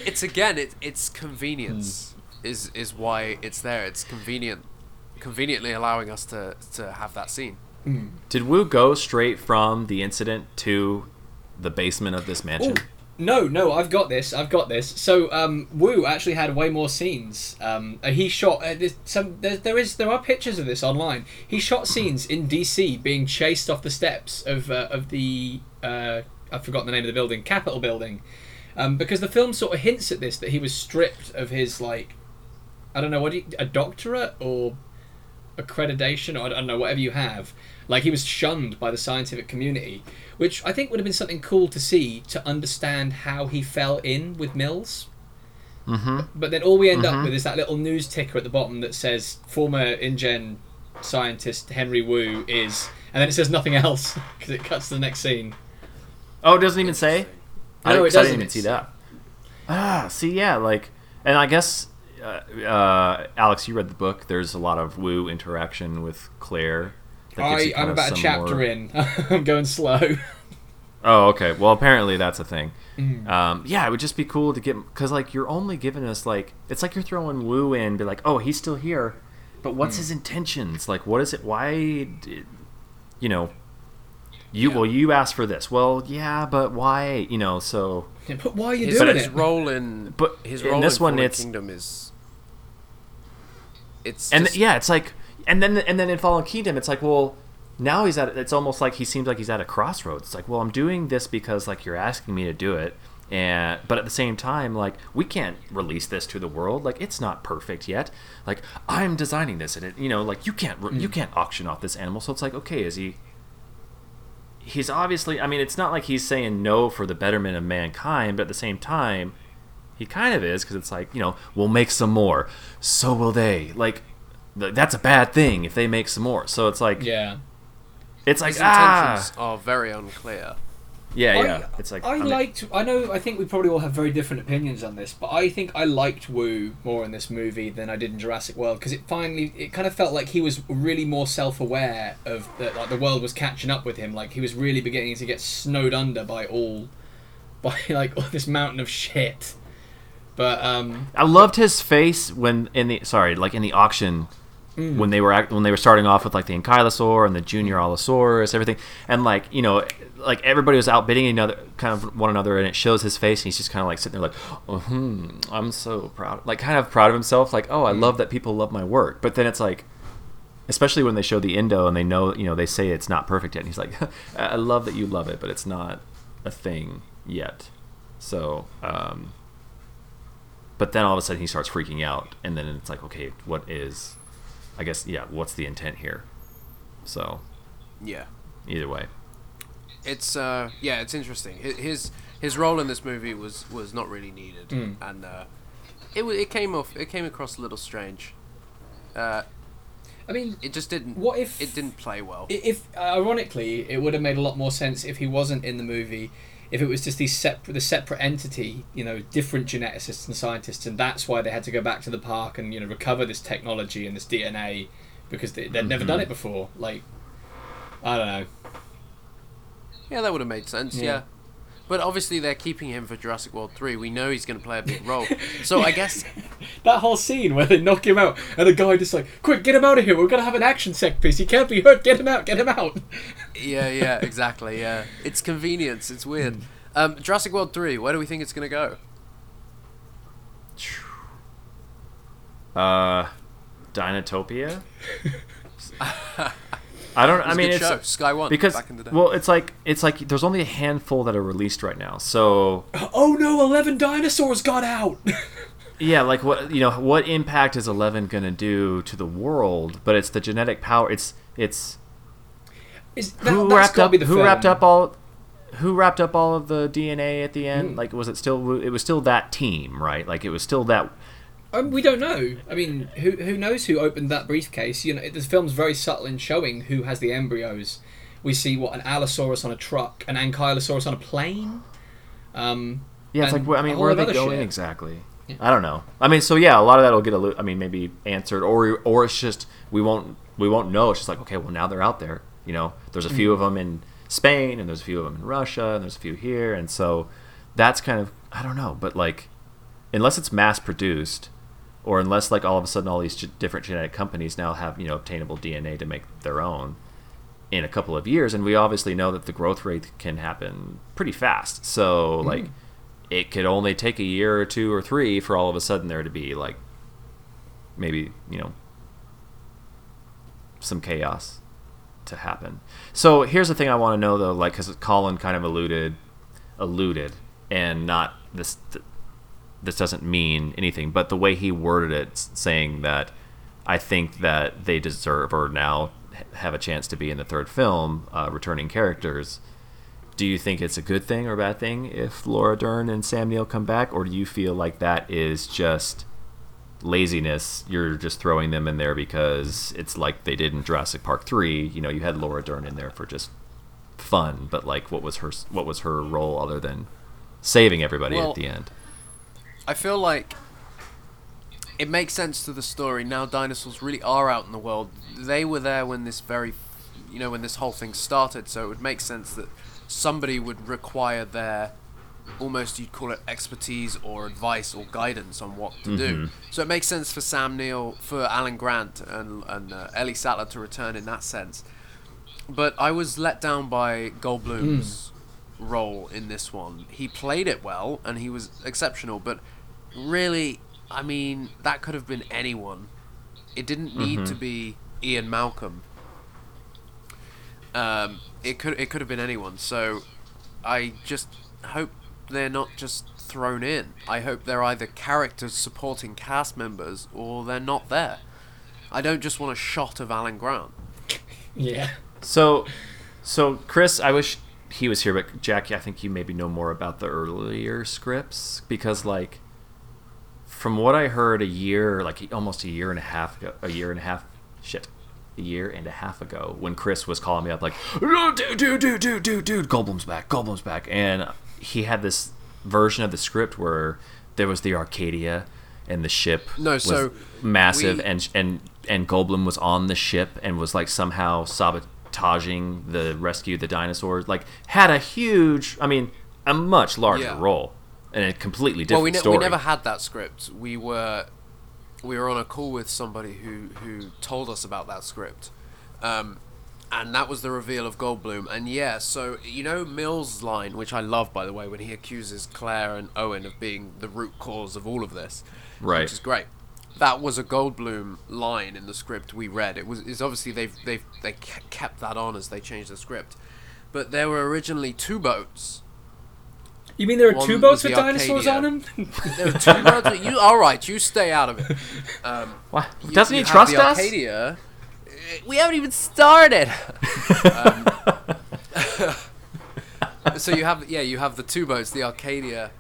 [SPEAKER 1] it's again it, it's convenience hmm. is is why it's there. It's convenient conveniently allowing us to to have that scene.
[SPEAKER 2] Did Wu go straight from the incident to the basement of this mansion?
[SPEAKER 3] Ooh, no, no, I've got this. I've got this. So, um, Wu actually had way more scenes. Um, uh, he shot uh, some. There, there is there are pictures of this online. He shot scenes in DC being chased off the steps of uh, of the uh, I've forgotten the name of the building, Capitol building, um, because the film sort of hints at this that he was stripped of his like, I don't know what you, a doctorate or accreditation or I don't know whatever you have. Like he was shunned by the scientific community, which I think would have been something cool to see to understand how he fell in with Mills.
[SPEAKER 2] Mm-hmm.
[SPEAKER 3] But then all we end up
[SPEAKER 2] Mhm.
[SPEAKER 3] with is that little news ticker at the bottom that says former InGen scientist Henry Wu is, and then it says nothing else because it cuts to the next scene.
[SPEAKER 2] Oh, it doesn't even say. I,
[SPEAKER 3] No, it
[SPEAKER 2] 'cause I
[SPEAKER 3] doesn't.
[SPEAKER 2] didn't even see that. Ah, see, yeah, like, and I guess, uh, uh, Alex, you read the book. There's a lot of Wu interaction with Claire. That gives
[SPEAKER 3] I,
[SPEAKER 2] you kind
[SPEAKER 3] I'm about a chapter
[SPEAKER 2] more-
[SPEAKER 3] in. I'm going slow.
[SPEAKER 2] Oh, okay. Well, apparently that's a thing.
[SPEAKER 3] Mm.
[SPEAKER 2] Um, yeah, it would just be cool to get because like you're only giving us like it's like you're throwing Wu in, be like, oh, he's still here, but what's
[SPEAKER 3] Mm.
[SPEAKER 2] his intentions? Like, what is it? Why? Did, you know, you
[SPEAKER 1] Yeah.
[SPEAKER 2] well, you asked for this. Well, yeah, but why? You know, so
[SPEAKER 3] Yeah, but why are you
[SPEAKER 1] His,
[SPEAKER 3] doing
[SPEAKER 1] his
[SPEAKER 3] it?
[SPEAKER 1] role in
[SPEAKER 2] But
[SPEAKER 1] his role in
[SPEAKER 2] this
[SPEAKER 1] in
[SPEAKER 2] one, it's-
[SPEAKER 1] Kingdom is it's
[SPEAKER 2] and
[SPEAKER 1] just-
[SPEAKER 2] yeah, it's like and then and then in Fallen Kingdom, it's like well. now he's at it's almost like he seems like he's at a crossroads. It's like well i'm doing this because like you're asking me to do it. And but at the same time like we can't release this to the world. Like it's not perfect yet. Like i'm designing this and it you know like you can't re- you mm. can't auction off this animal. So it's like okay is he he's obviously i mean it's not like he's saying no for the betterment of mankind but at the same time he kind of is because it's like you know we'll make some more. So will they. Like that's a bad thing if they make some more so it's like
[SPEAKER 3] Yeah.
[SPEAKER 2] it's like
[SPEAKER 1] His
[SPEAKER 2] ah
[SPEAKER 1] intentions are very unclear.
[SPEAKER 2] yeah
[SPEAKER 3] I-
[SPEAKER 2] yeah it's like
[SPEAKER 3] I
[SPEAKER 2] I'm-
[SPEAKER 3] liked. I know. I think we probably all have very different opinions on this, but I think I liked Wu more in this movie than I did in Jurassic World because it finally, it kind of felt like he was really more self-aware of that. Like the world was catching up with him. Like he was really beginning to get snowed under by all, by like all this mountain of shit. But um,
[SPEAKER 2] I loved his face when in the sorry, like in the auction
[SPEAKER 3] Mm.
[SPEAKER 2] when they were act- when they were starting off with like the Ankylosaur and the Junior Allosaurus, everything, and like you know, like everybody was outbidding another kind of one another, and it shows his face, and he's just kind of like sitting there like, oh, hmm, I'm so proud, like kind of proud of himself, like oh, I love that people love my work, but then it's like. Especially when they show the Indo and they know, you know, they say it's not perfect yet. And he's like, I love that you love it, but it's not a thing yet. So, um, but then all of a sudden he starts freaking out and then it's like okay what is i guess yeah what's the intent here so
[SPEAKER 1] Yeah.
[SPEAKER 2] either way
[SPEAKER 1] It's uh yeah, it's interesting. His his role in this movie was was not really needed,
[SPEAKER 3] Mm.
[SPEAKER 1] and uh, it wa- it came off it came across a little strange. Uh,
[SPEAKER 3] I mean,
[SPEAKER 1] it just didn't.
[SPEAKER 3] What if-
[SPEAKER 1] it didn't play well?
[SPEAKER 3] if ironically, it would have made a lot more sense if he wasn't in the movie. If it was just these separate, the separate entity, you know, different geneticists and scientists, and that's why they had to go back to the park and you know recover this technology and this DNA because they, they'd never
[SPEAKER 2] Mhm.
[SPEAKER 3] done it before. Like, I don't know.
[SPEAKER 1] Yeah, that would have made sense.
[SPEAKER 3] Yeah.
[SPEAKER 1] Yeah. But obviously they're keeping him for Jurassic World 3. We know he's going to play a big role. So I guess
[SPEAKER 3] That whole scene where they knock him out and the guy just like, quick, get him out of here. We're gonna have an action set piece. He can't be hurt. Get him out. Get him out.
[SPEAKER 1] yeah, yeah, exactly. Yeah. It's convenience. It's weird. Um Jurassic World 3, where do we think it's going to go?
[SPEAKER 2] uh dinotopia i don't
[SPEAKER 1] It
[SPEAKER 2] i
[SPEAKER 1] was a
[SPEAKER 2] mean
[SPEAKER 1] good
[SPEAKER 2] it's
[SPEAKER 1] show. Sky 1
[SPEAKER 2] because
[SPEAKER 1] back in the day.
[SPEAKER 2] well it's like it's like there's only a handful that are released right now so
[SPEAKER 3] oh no! Eleven dinosaurs got out.
[SPEAKER 2] yeah like what you know what impact is 11 going to do to the world but it's the genetic power it's it's
[SPEAKER 3] Is that,
[SPEAKER 2] who wrapped up who
[SPEAKER 3] film.
[SPEAKER 2] wrapped up all who wrapped up all of the DNA at the end?
[SPEAKER 3] Mm.
[SPEAKER 2] Like was it still it was still that team, right? Like it was still that
[SPEAKER 3] Um, we don't know. I mean, who who knows who opened that briefcase? You know, the film's very subtle in showing who has the embryos. We see what an Allosaurus on a truck, an Ankylosaurus on a plane. Um,
[SPEAKER 2] Yeah, it's like I mean, where are they going
[SPEAKER 3] shit.
[SPEAKER 2] exactly?
[SPEAKER 3] Yeah.
[SPEAKER 2] I don't know. I mean, so yeah, a lot of that will get a lo- I mean, maybe answered or or it's just we won't we won't know. It's just like, okay, well now they're out there, you know. There's a
[SPEAKER 3] Mm.
[SPEAKER 2] few of them in Spain and there's a few of them in Russia and there's a few here and so that's kind of I don't know, but like unless it's mass produced or unless like all of a sudden all these different genetic companies now have you know obtainable DNA to make their own in a couple of years, and we obviously know that the growth rate can happen pretty fast. So mm-hmm. like, it could only take a year or two or three for all of a sudden there to be like, maybe you know, some chaos to happen. So here's the thing I want to know though, like, because Colin kind of alluded, alluded, and not this. Th- this doesn't mean anything, but the way he worded it, saying that I think that they deserve or now have a chance to be in the third film, uh, returning characters. Do you think it's a good thing or a bad thing if Laura Dern and Sam Neill come back, or do you feel like that is just laziness? You're just throwing them in there because it's like they did in Jurassic Park three. You know, you had Laura Dern in there for just fun, but like, what was her what was her role other than saving everybody
[SPEAKER 1] Well,
[SPEAKER 2] at the end?
[SPEAKER 1] I feel like it makes sense to the story. Now dinosaurs really are out in the world. They were there when this very, you know, when this whole thing started. So it would make sense that somebody would require their, almost you'd call it expertise or advice or guidance on what to do. So it makes sense for Sam Neill, for Alan Grant and and uh, Ellie Sattler to return in that sense. But I was let down by Goldblum's role in this one. He played it well and he was exceptional, but really, I mean, that could have been anyone. It didn't need to be Ian Malcolm. Um, it could it could have been anyone. So I just hope they're not just thrown in. I hope they're either characters supporting cast members or they're not there. I don't just want a shot of Alan Grant.
[SPEAKER 3] Yeah.
[SPEAKER 2] So, so Chris, I wish he was here, but Jackie, I think you maybe know more about the earlier scripts because, like, from what I heard a year, like almost a year and a half ago, a year and a half, shit, a year and a half ago, when Chris was calling me up, like, "Oh, dude, dude, dude, dude, dude, dude, Goldblum's back, Goldblum's back, and he had this version of the script where there was the Arcadia and the ship
[SPEAKER 1] No,
[SPEAKER 2] was
[SPEAKER 1] so
[SPEAKER 2] massive
[SPEAKER 1] we-
[SPEAKER 2] and and and Goldblum was on the ship and was like somehow sabotaging the rescue of the dinosaurs like had a huge I mean a much larger
[SPEAKER 1] Yeah.
[SPEAKER 2] role and a completely different
[SPEAKER 1] well, we, ne-
[SPEAKER 2] story
[SPEAKER 1] we never had that script. We were we were on a call with somebody who who told us about that script, um, and that was the reveal of Goldblum. And yeah, so you know Mills' line, which I love by the way, when he accuses Claire and Owen of being the root cause of all of this,
[SPEAKER 2] Right.
[SPEAKER 1] Which is great. That was a Goldblum line in the script we read. It was it's obviously they've they've they kept that on as they changed the script, but there were originally two boats.
[SPEAKER 3] You mean there are
[SPEAKER 1] One
[SPEAKER 3] two boats with
[SPEAKER 1] the
[SPEAKER 3] dinosaurs on them?
[SPEAKER 1] There were two boats. You all right? You stay out of it. Um,
[SPEAKER 2] What?
[SPEAKER 1] you-
[SPEAKER 2] doesn't
[SPEAKER 1] you
[SPEAKER 2] he trust
[SPEAKER 1] the
[SPEAKER 2] us
[SPEAKER 1] Arcadia. We haven't even started. um, so you have yeah, you have the two boats, the Arcadia,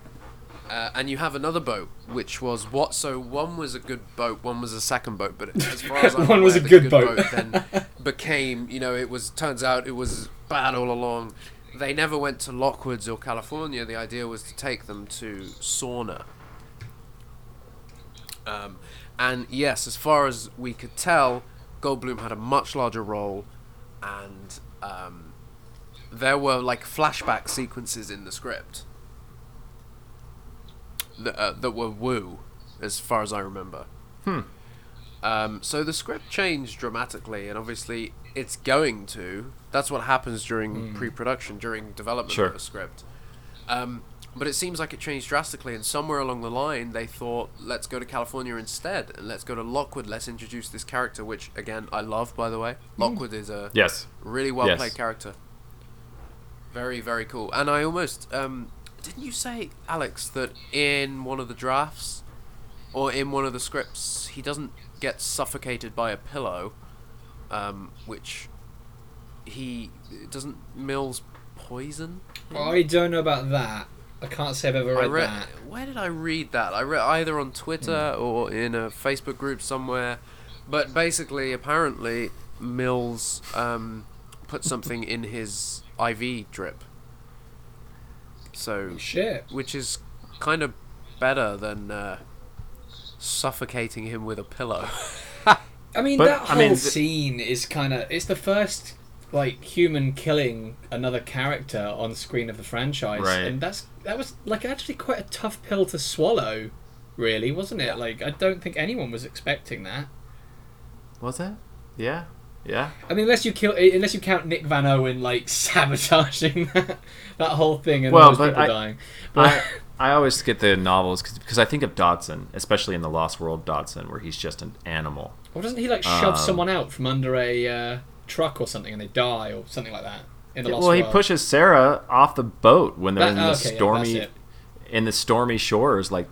[SPEAKER 1] uh, and you have another boat, which was what? So one was a good boat, one was a second boat, but as far as I'm
[SPEAKER 3] One was a
[SPEAKER 1] the
[SPEAKER 3] good boat.
[SPEAKER 1] then became you know it was turns out it was bad all along. They never went to Lockwoods or California. The idea was to take them to Sorna. Um, and yes, as far as we could tell, Goldblum had a much larger role, and um, there were like flashback sequences in the script that, uh, that were woo, as far as I remember.
[SPEAKER 2] Hmm.
[SPEAKER 1] Um, so the script changed dramatically, and obviously it's going to. That's what happens during pre-production, during development
[SPEAKER 2] Sure.
[SPEAKER 1] of a script. Um, but it seems like it changed drastically, and somewhere along the line they thought, let's go to California instead, and let's go to Lockwood. Let's introduce this character, which again I love, by the way. Lockwood is a
[SPEAKER 2] yes
[SPEAKER 1] really well
[SPEAKER 2] Yes.
[SPEAKER 1] played character. Very very cool, and I almost um, didn't you say Alex that in one of the drafts or in one of the scripts he doesn't get suffocated by a pillow, um, which he doesn't Mills poison.
[SPEAKER 3] I don't know about that. I can't say I've ever
[SPEAKER 1] I
[SPEAKER 3] read that.
[SPEAKER 1] Where did I read that? I read either on Twitter or in a Facebook group somewhere. But basically, apparently, Mills um, put something in his IV drip. So,
[SPEAKER 3] Shit.
[SPEAKER 1] which is kind of better than uh, suffocating him with a pillow.
[SPEAKER 3] I mean,
[SPEAKER 2] But,
[SPEAKER 3] that
[SPEAKER 2] I
[SPEAKER 3] whole
[SPEAKER 2] mean, th-
[SPEAKER 3] scene is kind of. It's the first, like, human killing another character on screen of the franchise.
[SPEAKER 2] Right.
[SPEAKER 3] And that's that was, like, actually quite a tough pill to swallow, really, wasn't it? Like, I don't think anyone was expecting that.
[SPEAKER 2] was that yeah yeah
[SPEAKER 3] I mean, unless you kill, unless you count Nick Van Owen like sabotaging that, that whole thing and
[SPEAKER 2] Well,
[SPEAKER 3] those people
[SPEAKER 2] I-
[SPEAKER 3] dying.
[SPEAKER 2] I,
[SPEAKER 3] But
[SPEAKER 2] I always get the novels because I think of Dodgson, especially in the Lost World Dodgson, where he's just an animal.
[SPEAKER 3] well, doesn't he like shove
[SPEAKER 2] Um,
[SPEAKER 3] someone out from under a uh, truck or something and they die or something like that in the
[SPEAKER 2] Yeah,
[SPEAKER 3] Lost
[SPEAKER 2] well, he
[SPEAKER 3] World?
[SPEAKER 2] pushes Sarah off the boat when they're
[SPEAKER 3] That-
[SPEAKER 2] in the
[SPEAKER 3] okay,
[SPEAKER 2] stormy,
[SPEAKER 3] it.
[SPEAKER 2] in the stormy shores, like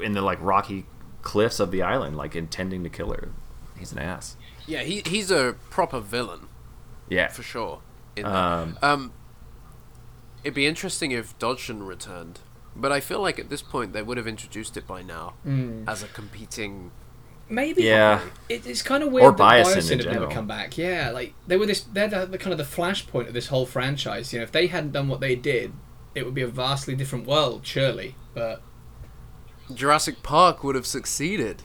[SPEAKER 2] in the like rocky cliffs of the island, like intending to kill her. He's an ass.
[SPEAKER 1] Yeah, he, he's a proper villain.
[SPEAKER 2] Yeah.
[SPEAKER 1] for sure. In.
[SPEAKER 2] Um,
[SPEAKER 1] Um, it'd be interesting if Dodgson returned, but I feel like at this point they would have introduced it by now
[SPEAKER 3] Mm.
[SPEAKER 1] as a competing.
[SPEAKER 3] Maybe.
[SPEAKER 2] Yeah.
[SPEAKER 3] It, it's kind of weird
[SPEAKER 2] Or
[SPEAKER 3] that
[SPEAKER 2] Biosyn
[SPEAKER 3] Biosyn,
[SPEAKER 2] in
[SPEAKER 3] have never come back. Yeah, like they were this. They're the, the kind of the flashpoint of this whole franchise. You know, if they hadn't done what they did, it would be a vastly different world, surely. But
[SPEAKER 1] Jurassic Park would have succeeded.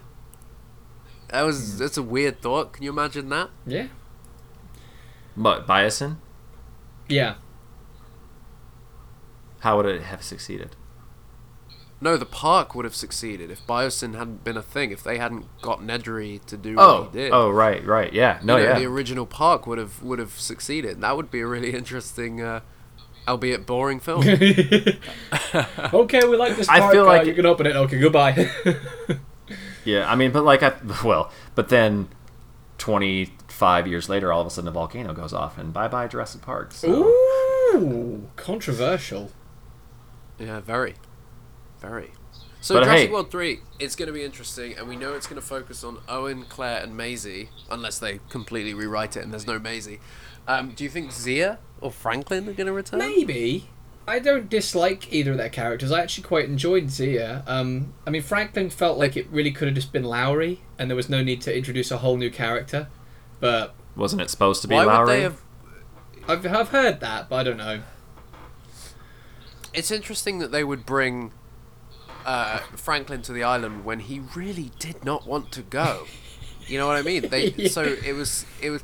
[SPEAKER 1] That
[SPEAKER 2] Hmm.
[SPEAKER 1] was that's a weird thought. Can you imagine that?
[SPEAKER 3] yeah,
[SPEAKER 2] but Biosyn,
[SPEAKER 3] yeah.
[SPEAKER 2] how would it have succeeded?
[SPEAKER 1] No, the park would have succeeded if Biosyn hadn't been a thing. If they hadn't got Nedry to do
[SPEAKER 2] Oh,
[SPEAKER 1] what he did.
[SPEAKER 2] oh, right, right, yeah, no,
[SPEAKER 1] you know,
[SPEAKER 2] yeah,
[SPEAKER 1] the original park would have would have succeeded. That would be a really interesting, uh, albeit boring film.
[SPEAKER 3] okay, we like this
[SPEAKER 2] I
[SPEAKER 3] part.
[SPEAKER 2] feel
[SPEAKER 3] uh,
[SPEAKER 2] like-
[SPEAKER 3] you can open it. Okay, goodbye.
[SPEAKER 2] Yeah. I mean, but like, I well, but then twenty five years later, all of a sudden a volcano goes off, and bye bye Jurassic Park. So
[SPEAKER 3] Ooh, controversial.
[SPEAKER 1] Yeah, very, very. So
[SPEAKER 2] But
[SPEAKER 1] Jurassic
[SPEAKER 2] hey-
[SPEAKER 1] World three, it's going to be interesting, and we know it's going to focus on Owen, Claire, and Maisie, unless they completely rewrite it and there's no Maisie. Um, do you think Zia or Franklin are going to return?
[SPEAKER 3] Maybe. I don't dislike either of their characters. I actually quite enjoyed Zia. Um, I mean, Franklin felt like it really could have just been Lowery, and there was no need to introduce a whole new character. But
[SPEAKER 2] wasn't it supposed to be
[SPEAKER 1] Why
[SPEAKER 2] Lowery?
[SPEAKER 1] would they have?
[SPEAKER 3] I've, I've heard that, but I don't know.
[SPEAKER 1] It's interesting that they would bring uh, Franklin to the island when he really did not want to go. You know what I mean? They
[SPEAKER 3] Yeah.
[SPEAKER 1] so it was it was.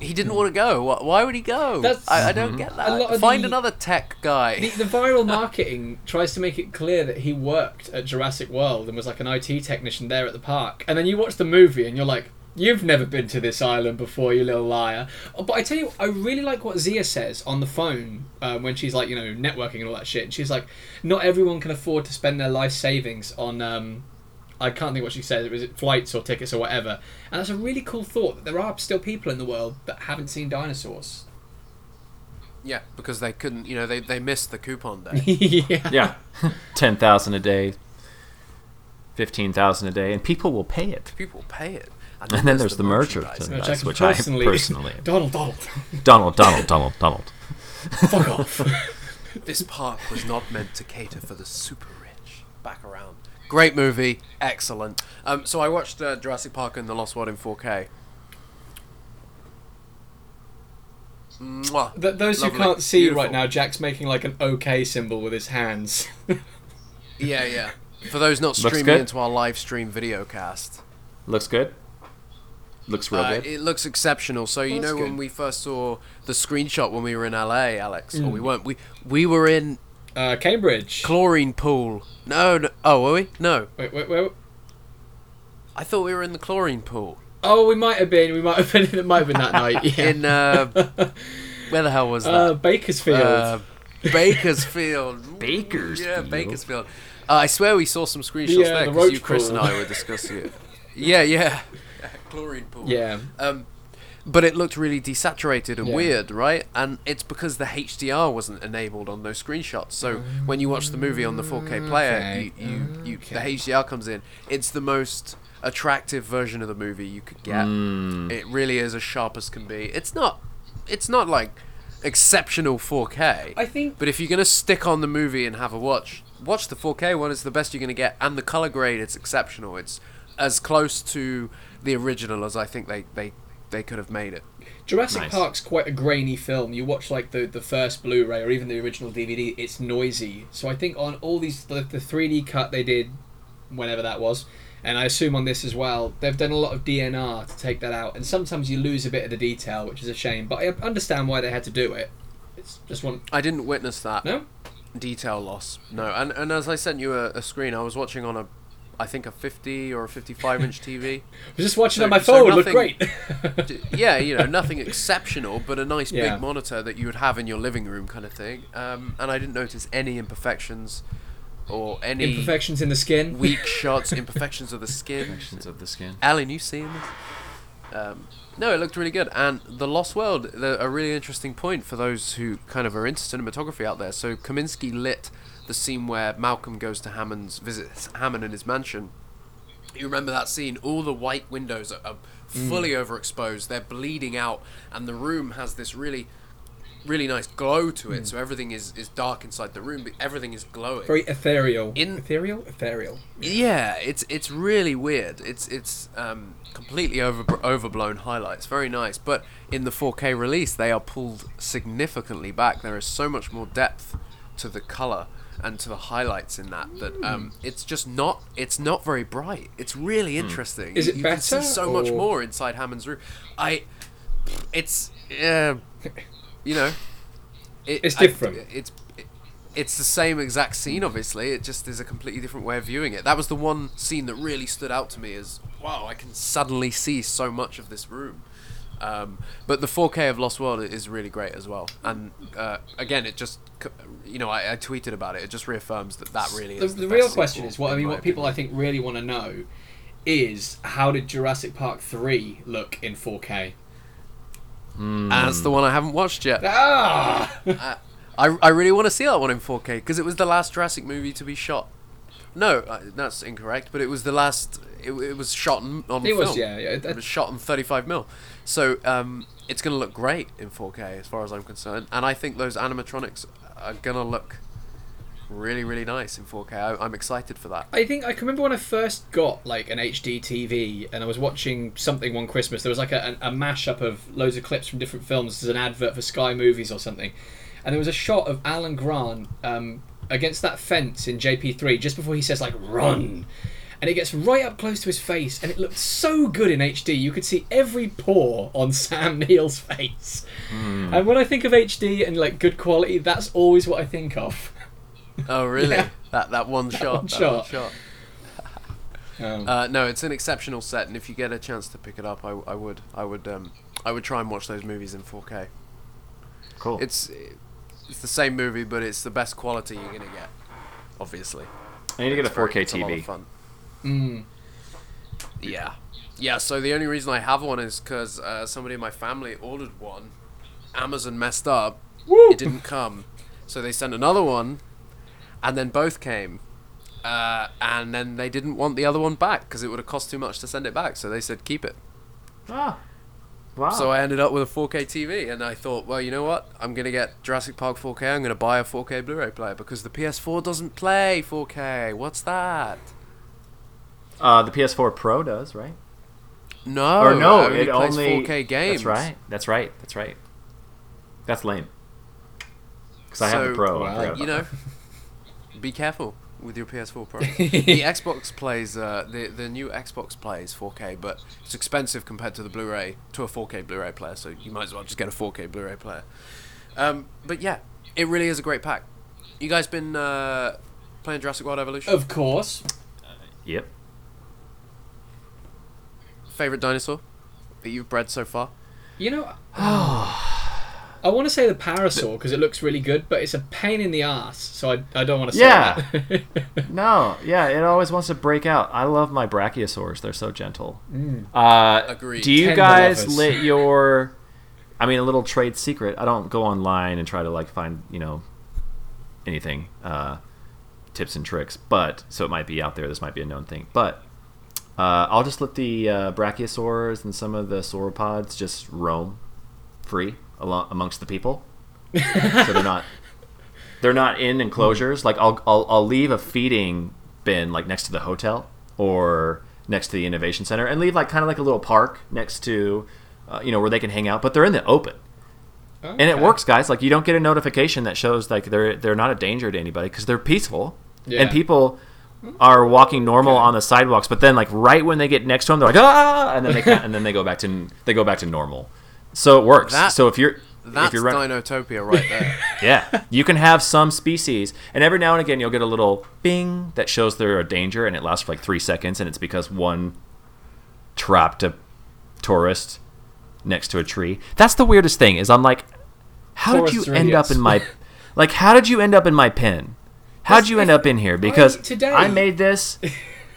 [SPEAKER 1] He didn't want to go. Why- Why would he go?
[SPEAKER 3] That's-
[SPEAKER 1] I, I don't get
[SPEAKER 3] A lot
[SPEAKER 1] that.
[SPEAKER 3] of
[SPEAKER 1] Find
[SPEAKER 3] the-
[SPEAKER 1] another tech guy.
[SPEAKER 3] The, the viral marketing tries to make it clear that he worked at Jurassic World and was like an IT technician there at the park. And then you watch the movie and you're like, you've never been to this island before, you little liar. Oh, But I tell you, I really like what Zia says on the phone um, when she's like, you know, networking and all that shit. And she's like, not everyone can afford to spend their life savings on. Um, I can't think what she said. It Was it flights or tickets or whatever? And that's a really cool thought that there are still people in the world that haven't seen dinosaurs.
[SPEAKER 1] Yeah, because they couldn't. You know, they they missed the coupon day.
[SPEAKER 3] yeah.
[SPEAKER 2] yeah, ten thousand a day, fifteen thousand a day, and people will pay it.
[SPEAKER 1] People will pay it.
[SPEAKER 2] And then there's the merchandise.
[SPEAKER 1] merchandising.
[SPEAKER 3] Which I can
[SPEAKER 2] Which I
[SPEAKER 3] personally,
[SPEAKER 2] personally-
[SPEAKER 3] Donald, Donald,
[SPEAKER 2] Donald, Donald, Donald, Donald.
[SPEAKER 3] fuck off.
[SPEAKER 1] This park was not meant to cater for the super rich. Back around. Great movie, excellent. Um, so I watched uh, Jurassic Park and the Lost World in 4K. Mwah.
[SPEAKER 3] Th- those who can't see
[SPEAKER 1] Beautiful.
[SPEAKER 3] right now, Jack's making like an OK symbol with his hands.
[SPEAKER 1] Yeah, yeah. For those not streaming into our live stream video cast,
[SPEAKER 2] Looks good. Looks real
[SPEAKER 1] uh,
[SPEAKER 2] good.
[SPEAKER 1] it looks exceptional. So you
[SPEAKER 3] that's
[SPEAKER 1] know when we first saw the screenshot when we were in LA, Alex, or we
[SPEAKER 3] Mm.
[SPEAKER 1] weren't. We we were in
[SPEAKER 3] uh, Cambridge.
[SPEAKER 1] chlorine pool. No, no. Oh, were we? No.
[SPEAKER 3] wait, wait, wait.
[SPEAKER 1] I thought we were in the chlorine pool.
[SPEAKER 3] Oh, we might have been. We might have been. It might have been that night. Yeah.
[SPEAKER 1] In uh, where the hell was that?
[SPEAKER 3] uh, Bakersfield.
[SPEAKER 1] Uh, Bakersfield.
[SPEAKER 2] Bakersfield.
[SPEAKER 1] Yeah, Bakersfield. Uh, I swear we saw some screenshots
[SPEAKER 3] The, uh,
[SPEAKER 1] there
[SPEAKER 3] the
[SPEAKER 1] because you, Chris,
[SPEAKER 3] pool.
[SPEAKER 1] and I were discussing it. Yeah, yeah. Chlorine pool.
[SPEAKER 3] yeah.
[SPEAKER 1] Um, but it looked really desaturated and
[SPEAKER 3] Yeah.
[SPEAKER 1] weird, right? And it's because the HDR wasn't enabled on those screenshots. So when you watch the movie on the 4K player,
[SPEAKER 3] Okay.
[SPEAKER 1] you, you, you the HDR comes in. It's the most attractive version of the movie you could get.
[SPEAKER 2] Mm.
[SPEAKER 1] It really is as sharp as can be. It's not. It's not like exceptional 4K.
[SPEAKER 3] I think
[SPEAKER 1] But if you're gonna stick on the movie and have a watch, watch the 4K one. It's the best you're gonna get, and the color grade it's exceptional. It's as close to the original as I think they they, they could have made it.
[SPEAKER 3] Jurassic
[SPEAKER 2] Nice.
[SPEAKER 3] Park's quite a grainy film. You watch like the the first Blu-ray or even the original DVD, it's noisy. So I think on all these the, the 3D cut they did, whenever that was, and I assume on this as well, they've done a lot of DNR to take that out. And sometimes you lose a bit of the detail, which is a shame. But I understand why they had to do it. It's just one.
[SPEAKER 1] I didn't witness that
[SPEAKER 3] No.
[SPEAKER 1] detail loss. No, and and as I sent you a, a screen, I was watching on a, I think a 50 or a 55 inch TV.
[SPEAKER 3] I was just watching
[SPEAKER 1] So-
[SPEAKER 3] on my
[SPEAKER 1] so
[SPEAKER 3] phone. it looked great.
[SPEAKER 1] Yeah, you know, nothing exceptional, but a nice
[SPEAKER 3] Yeah.
[SPEAKER 1] big monitor that you would have in your living room, kind of thing. Um, and I didn't notice any imperfections or any
[SPEAKER 3] Imperfections in the skin.
[SPEAKER 1] weak shots, imperfections of the skin.
[SPEAKER 2] Imperfections of the skin.
[SPEAKER 1] Alan, you seeing this? Um, no, it looked really good. And The Lost World, the, a really interesting point for those who kind of are into cinematography out there. So Kaminski lit the scene where Malcolm goes to Hammond's visits Hammond in his mansion. You remember that scene? All the white windows are, are fully overexposed. They're bleeding out, and the room has this really, really nice glow to it. So everything is, is dark inside the room, but everything is glowing.
[SPEAKER 3] Very ethereal.
[SPEAKER 1] In-
[SPEAKER 3] ethereal. Ethereal.
[SPEAKER 1] Yeah, it's it's really weird. It's it's um, completely over overblown highlights. Very nice, but in the 4K release, they are pulled significantly back. There is so much more depth to the color and to the highlights in that that um, it's just not it's not very bright. It's really interesting.
[SPEAKER 3] Is
[SPEAKER 1] You-
[SPEAKER 3] it
[SPEAKER 1] you can see
[SPEAKER 3] better,
[SPEAKER 1] so much more inside Hammond's room. I, it's uh, you know, it,
[SPEAKER 3] It's
[SPEAKER 1] I-
[SPEAKER 3] different.
[SPEAKER 1] it's it's the same exact scene obviously it just is a completely different way of viewing it that was the one scene that really stood out to me as wow i can suddenly see so much of this room um, but the 4k of lost world is really great as well and uh, again it just c- you know I, I tweeted about it it just reaffirms that that really
[SPEAKER 3] the,
[SPEAKER 1] is
[SPEAKER 3] the,
[SPEAKER 1] the,
[SPEAKER 3] real
[SPEAKER 1] best
[SPEAKER 3] question is what I mean. What people I think really want to know is how did Jurassic Park three look in 4K?
[SPEAKER 1] and that's the one I haven't watched yet.
[SPEAKER 3] Ah,
[SPEAKER 1] I, I really want to see that one in 4K because it was the last Jurassic movie to be shot. No, uh, that's incorrect. But it was the last. It, it was shot on, on
[SPEAKER 3] it
[SPEAKER 1] film.
[SPEAKER 3] was yeah, yeah.
[SPEAKER 1] It
[SPEAKER 3] that-
[SPEAKER 1] was shot on 35 mil. So um, it's going to look great in 4K as far as I'm concerned. And I think those animatronics are to look really, really nice in 4K. I, I'm excited for that.
[SPEAKER 3] I think I can remember when I first got like an HD TV and I was watching something one Christmas. There was like a, a, a mashup of loads of clips from different films. as an advert for Sky Movies or something, and there was a shot of Alan Grant um, against that fence in JP3 just before he says like "run," and it gets right up close to his face, and it looked so good in HD. You could see every pore on Sam Neill's face. And when I think of HD and like good quality, that's always what I think of.
[SPEAKER 1] Oh, really?
[SPEAKER 3] Yeah.
[SPEAKER 1] That that one shot.
[SPEAKER 3] one
[SPEAKER 1] that one
[SPEAKER 3] shot.
[SPEAKER 1] shot.
[SPEAKER 3] Um,
[SPEAKER 1] Uh, no, it's an exceptional set, and if you get a chance to pick it up, I, I would, I would, um, I would try and watch those movies in 4K.
[SPEAKER 2] Cool.
[SPEAKER 1] It's it's the same movie, but it's the best quality you're gonna get. Obviously,
[SPEAKER 2] I need to get a 4K
[SPEAKER 1] it's a lot of
[SPEAKER 2] TV.
[SPEAKER 1] fun.
[SPEAKER 3] Mm.
[SPEAKER 1] Yeah, yeah. So the only reason I have one is because uh, somebody in my family ordered one. Amazon messed up.
[SPEAKER 3] Woo!
[SPEAKER 1] It didn't come, so they sent another one, and then both came. Uh, and then they didn't want the other one back because it would have cost too much to send it back. So they said keep it.
[SPEAKER 2] Ah. Wow.
[SPEAKER 1] So I ended up with a 4K TV, and I thought, well, you know what? I'm gonna get Jurassic Park 4K. I'm gonna buy a 4K Blu-ray player because the PS4 doesn't play 4K. What's that?
[SPEAKER 2] Uh, the PS4 Pro does, right?
[SPEAKER 1] No,
[SPEAKER 2] or no,
[SPEAKER 1] it
[SPEAKER 2] it
[SPEAKER 1] only plays
[SPEAKER 2] only
[SPEAKER 1] 4K games.
[SPEAKER 2] That's right. That's right. That's right. That's lame. Because I have the
[SPEAKER 1] So,
[SPEAKER 2] Pro. I
[SPEAKER 3] wow.
[SPEAKER 1] You
[SPEAKER 2] about
[SPEAKER 1] know, be careful with your PS4 Pro. the Xbox plays uh, the the new Xbox plays 4K, but it's expensive compared to the Blu-ray to a 4K Blu-ray player. So you might as well just get a 4K Blu-ray player. Um, but yeah, it really is a great pack. You guys been uh, playing Jurassic World Evolution?
[SPEAKER 3] Of course.
[SPEAKER 2] that. Yep.
[SPEAKER 1] Favorite dinosaur that you've bred so far?
[SPEAKER 3] You know, I want to say the parasaur because it looks really good, but it's a pain in the ass, so I, I don't want to say
[SPEAKER 2] Yeah.
[SPEAKER 3] that.
[SPEAKER 2] No, yeah, it always wants to break out. I love my brachiosaurs; they're so gentle.
[SPEAKER 3] Mm.
[SPEAKER 2] Uh,
[SPEAKER 1] Agreed.
[SPEAKER 2] Do you
[SPEAKER 3] Tender
[SPEAKER 2] guys
[SPEAKER 3] lovers.
[SPEAKER 2] lit your? I mean, a little trade secret. I don't go online and try to like find you know anything, uh, tips and tricks. But so it might be out there. This might be a known thing. But uh, I'll just let the uh, brachiosaurs and some of the sauropods just roam free along amongst the people. so they're not they're not in enclosures. Like I'll, I'll I'll leave a feeding bin like next to the hotel or next to the innovation center and leave like kind of like a little park next to uh, you know where they can hang out, but they're in the open. And it works, guys. Like you don't get a notification that shows like they're they're not a danger to anybody because they're peaceful
[SPEAKER 3] Yeah.
[SPEAKER 2] and people are walking normal on the sidewalks. But then like right when they get next to them, they're like ah, and then they and then they go back to they go back to normal. So it works.
[SPEAKER 1] That-
[SPEAKER 2] so if you're
[SPEAKER 1] That's
[SPEAKER 2] if you're run-
[SPEAKER 1] Dinotopia right there.
[SPEAKER 2] yeah, you can have some species, and every now and again you'll get a little bing that shows they're a danger, and it lasts for like three seconds, and it's because one trapped a tourist next to a tree. That's the weirdest thing. Is I'm like, how did you end up in my, like, how did you end up in my pen? How would you end up in here? Because
[SPEAKER 3] today-
[SPEAKER 2] I made this,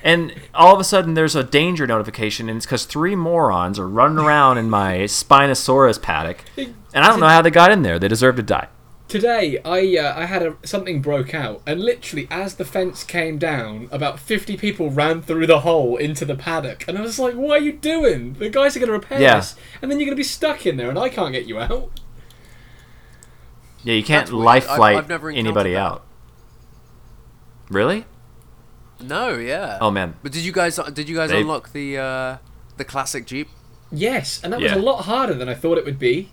[SPEAKER 2] and all of a sudden there's a danger notification, and it's because three morons are running around in my Spinosaurus paddock, and I don't know how they got in there. They deserve to die.
[SPEAKER 3] Today, I uh, I had a, something broke out, and literally, as the fence came down, about fifty people ran through the hole into the paddock, and I was like, "What are you doing? The guys are going to repair
[SPEAKER 2] Yeah.
[SPEAKER 3] this, and then you're going to be stuck in there, and I can't get you out."
[SPEAKER 2] Yeah, you can't
[SPEAKER 1] That's weird.
[SPEAKER 2] life
[SPEAKER 1] I've-
[SPEAKER 2] flight
[SPEAKER 1] I've
[SPEAKER 2] anybody
[SPEAKER 1] that.
[SPEAKER 2] out. Really?
[SPEAKER 1] no, yeah.
[SPEAKER 2] Oh man.
[SPEAKER 1] But did you guys did you guys
[SPEAKER 2] They-
[SPEAKER 1] unlock the uh, the classic Jeep?
[SPEAKER 3] Yes, and that
[SPEAKER 2] Yeah.
[SPEAKER 3] was a lot harder than I thought it would be.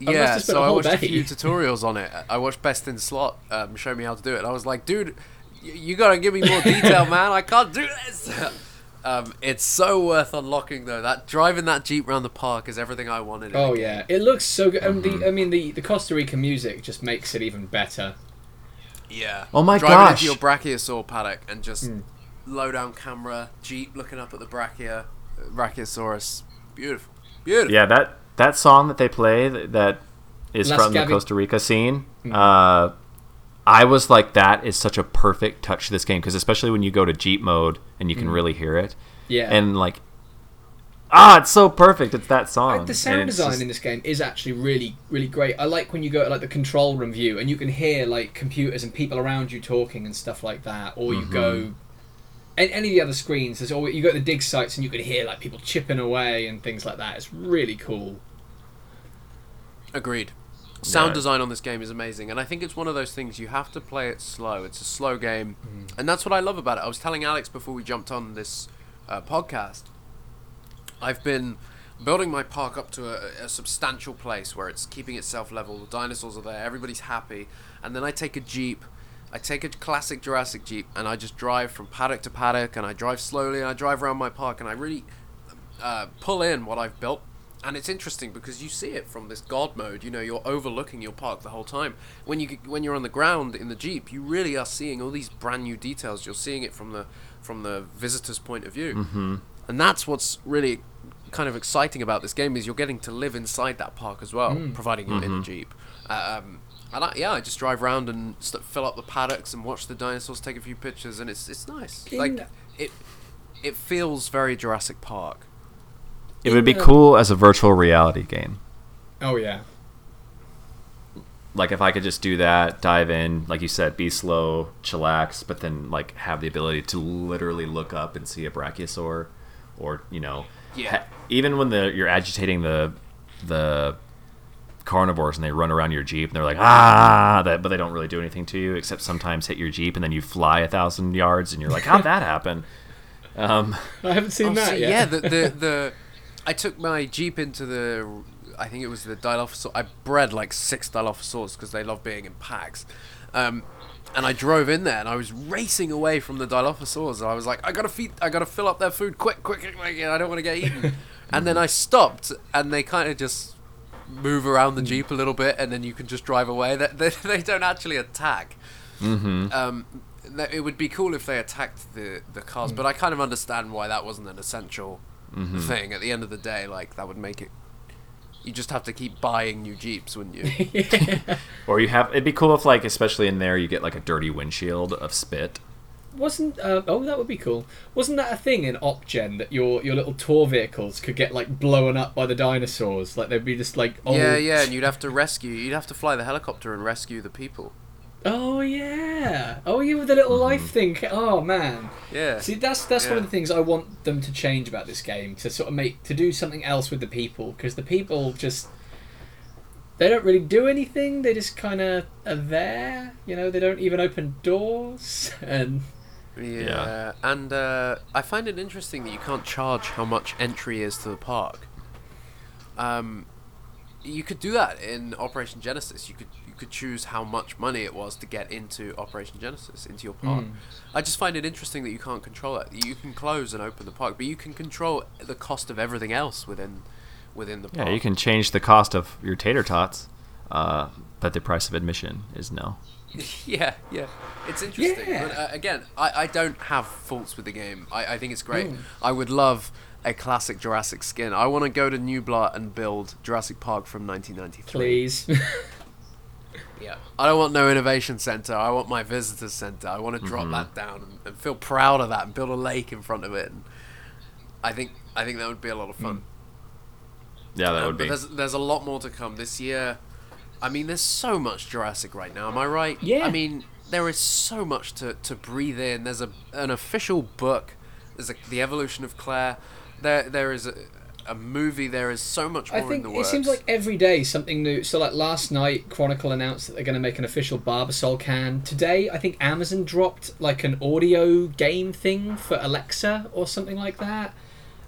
[SPEAKER 3] must
[SPEAKER 1] Yeah,
[SPEAKER 3] have
[SPEAKER 1] so I
[SPEAKER 3] whole
[SPEAKER 1] watched a few tutorials on it. I watched Best in Slot um, show me how to do it. And I was like, dude, y- you gotta give me more detail, man. I can't do this. um, it's so worth unlocking though. That driving that Jeep around the park is everything I wanted. in a
[SPEAKER 3] Oh
[SPEAKER 1] game.
[SPEAKER 3] yeah, it looks so good,
[SPEAKER 2] Mm-hmm.
[SPEAKER 3] the I mean the the Costa Rica music just makes it even better.
[SPEAKER 1] Yeah.
[SPEAKER 2] Oh my
[SPEAKER 1] Driving
[SPEAKER 2] gosh.
[SPEAKER 1] into your brachiosaur paddock and just
[SPEAKER 3] Hmm.
[SPEAKER 1] low down camera, Jeep looking up at the brachia, brachiosaurus. Beautiful. Beautiful.
[SPEAKER 2] Yeah, that that song that they play that, that is
[SPEAKER 3] Las
[SPEAKER 2] from the Costa Rica scene.
[SPEAKER 3] Hmm.
[SPEAKER 2] Uh, I was like, that is such a perfect touch to this game because especially when you go to Jeep mode and you can really hear it.
[SPEAKER 3] Yeah,
[SPEAKER 2] And like, ah, it's so perfect. It's that song.
[SPEAKER 3] Like, the sound
[SPEAKER 2] it's
[SPEAKER 3] design
[SPEAKER 2] just-
[SPEAKER 3] in this game is actually really, really great. I like when you go to like the control room view and you can hear like computers and people around you talking and stuff like that. Or you
[SPEAKER 2] Mm-hmm.
[SPEAKER 3] go any, any of the other screens. There's always you go to the dig sites and you can hear like people chipping away and things like that. It's really cool.
[SPEAKER 1] Agreed. Sound
[SPEAKER 2] Yeah.
[SPEAKER 1] design on this game is amazing, and I think it's one of those things you have to play it slow. It's a slow game,
[SPEAKER 3] Mm.
[SPEAKER 1] and that's what I love about it. I was telling Alex before we jumped on this uh, podcast. I've been building my park up to a, a substantial place where it's keeping itself level. The dinosaurs are there, everybody's happy, and then I take a jeep. I take a classic Jurassic Jeep and I just drive from paddock to paddock and I drive slowly and I drive around my park and I really uh, pull in what I've built. And it's interesting because you see it from this God mode. You know, you're overlooking your park the whole time. When you when you're on the ground in the jeep, you really are seeing all these brand new details. You're seeing it from the from the visitor's point of view, mm-hmm. and that's what's really kind of exciting about this game is you're getting to live inside that park as well, providing you're in the jeep. Um, and I, yeah, I just drive around and st- fill up the paddocks and watch the dinosaurs, take a few pictures, and it's it's nice.
[SPEAKER 3] In-
[SPEAKER 1] like it it feels very Jurassic Park.
[SPEAKER 2] It would be cool as a virtual reality game.
[SPEAKER 3] Oh yeah.
[SPEAKER 2] Like if I could just do that, dive in, like you said, be slow, chillax, but then like have the ability to literally look up and see a brachiosaur, or you know,
[SPEAKER 1] Yeah.
[SPEAKER 2] ha- even when the you're agitating the the carnivores and they run around your jeep and they're like ah that but they don't really do anything to you except sometimes hit your jeep and then you fly a thousand yards and you're like how'd that happen um
[SPEAKER 3] I haven't seen
[SPEAKER 1] Oh,
[SPEAKER 3] that
[SPEAKER 1] so-
[SPEAKER 3] yet.
[SPEAKER 1] yeah, the, the the I took my jeep into the I think it was the Dilophosaur. I bred like six Dilophosaurs because they love being in packs. Um, and I drove in there and I was racing away from the Dilophosaurs. And I was like, I gotta feed, I gotta fill up their food quick, quick, quick, quick, I don't want to get eaten. and then I stopped and they kind of just move around the jeep a little bit and then you can just drive away. They, they, they don't actually attack.
[SPEAKER 2] mhm.
[SPEAKER 1] Um, it would be cool if they attacked the the cars, but I kind of understand why that wasn't an essential thing. At the end of the day, like that would make it. You just have to keep buying new jeeps, wouldn't you?
[SPEAKER 2] or you have it'd be cool if like especially in there you get like a dirty windshield of spit
[SPEAKER 3] Wasn't uh, oh that would be cool. Wasn't that a thing in OpGen that your your little tour vehicles could get like blown up by the dinosaurs? Like they'd be just like old...
[SPEAKER 1] yeah, yeah, and you'd have to rescue. You'd have to fly the helicopter and rescue the people.
[SPEAKER 3] Oh yeah. Oh yeah, with the little life thing. Oh man.
[SPEAKER 1] Yeah.
[SPEAKER 3] See, that's that's one of the things I want them to change about this game to sort of make to do something else with the people because the people just they don't really do anything. They just kind of are there. You know, they don't even open doors and
[SPEAKER 1] Yeah,
[SPEAKER 2] Yeah.
[SPEAKER 1] and uh, I find it interesting that you can't charge how much entry is to the park. Um, you could do that in Operation Genesis. You could you could choose how much money it was to get into Operation Genesis into your park.
[SPEAKER 3] Mm.
[SPEAKER 1] I just find it interesting that you can't control it. You can close and open the park, but you can control the cost of everything else within within the park.
[SPEAKER 2] yeah you can change the cost of your tater tots uh but the price of admission is no
[SPEAKER 1] yeah, yeah, it's interesting.
[SPEAKER 3] Yeah.
[SPEAKER 1] But uh, again, I, I don't have faults with the game. I, I think it's great.
[SPEAKER 3] Mm.
[SPEAKER 1] I would love a classic Jurassic skin. I want to go to New Nublar and build Jurassic Park from 1993.
[SPEAKER 3] please.
[SPEAKER 1] Yeah. I don't want no innovation center. I want my visitor center. I want to drop that down and, and feel proud of that and build a lake in front of it. And I think I think that would be a lot of fun.
[SPEAKER 2] yeah that
[SPEAKER 1] Um,
[SPEAKER 2] would
[SPEAKER 1] but
[SPEAKER 2] be
[SPEAKER 1] there's there's a lot more to come this year. I mean, there's so much Jurassic right now. Am I right?
[SPEAKER 3] Yeah.
[SPEAKER 1] I mean, there is so much to, to breathe in. There's a an official book. There's a, the evolution of Claire. There there is a, a movie. There is so much more
[SPEAKER 3] I think
[SPEAKER 1] in the
[SPEAKER 3] it
[SPEAKER 1] works.
[SPEAKER 3] seems like every day something new. So like last night, Chronicle announced that they're going to make an official Barbasol can. Today, I think Amazon dropped like an audio game thing for Alexa or something like that.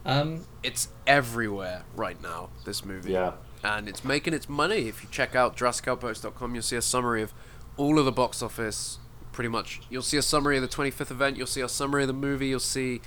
[SPEAKER 3] Um,
[SPEAKER 1] it's everywhere right now. This movie.
[SPEAKER 2] yeah
[SPEAKER 1] and it's making its money. If you check out JurassicOutpost.com, you'll see a summary of all of the box office. Pretty much, you'll see a summary of the 25th event. You'll see a summary of the movie. You'll see.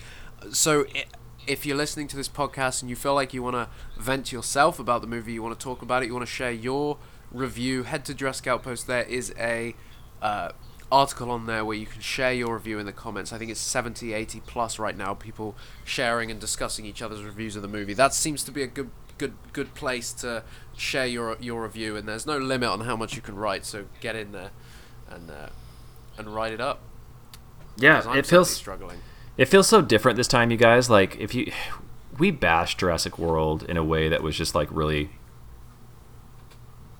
[SPEAKER 1] So, i if you're listening to this podcast and you feel like you want to vent yourself about the movie, you want to talk about it, you want to share your review, head to Outpost. There is a uh, article on there where you can share your review in the comments. I think it's 70, 80 plus right now. People sharing and discussing each other's reviews of the movie. That seems to be a good good good place to share your your review and there's no limit on how much you can write so get in there and uh, and write it up.
[SPEAKER 2] yeah it feels
[SPEAKER 1] struggling
[SPEAKER 2] It feels so different this time, you guys. Like if you, we bashed Jurassic World in a way that was just like really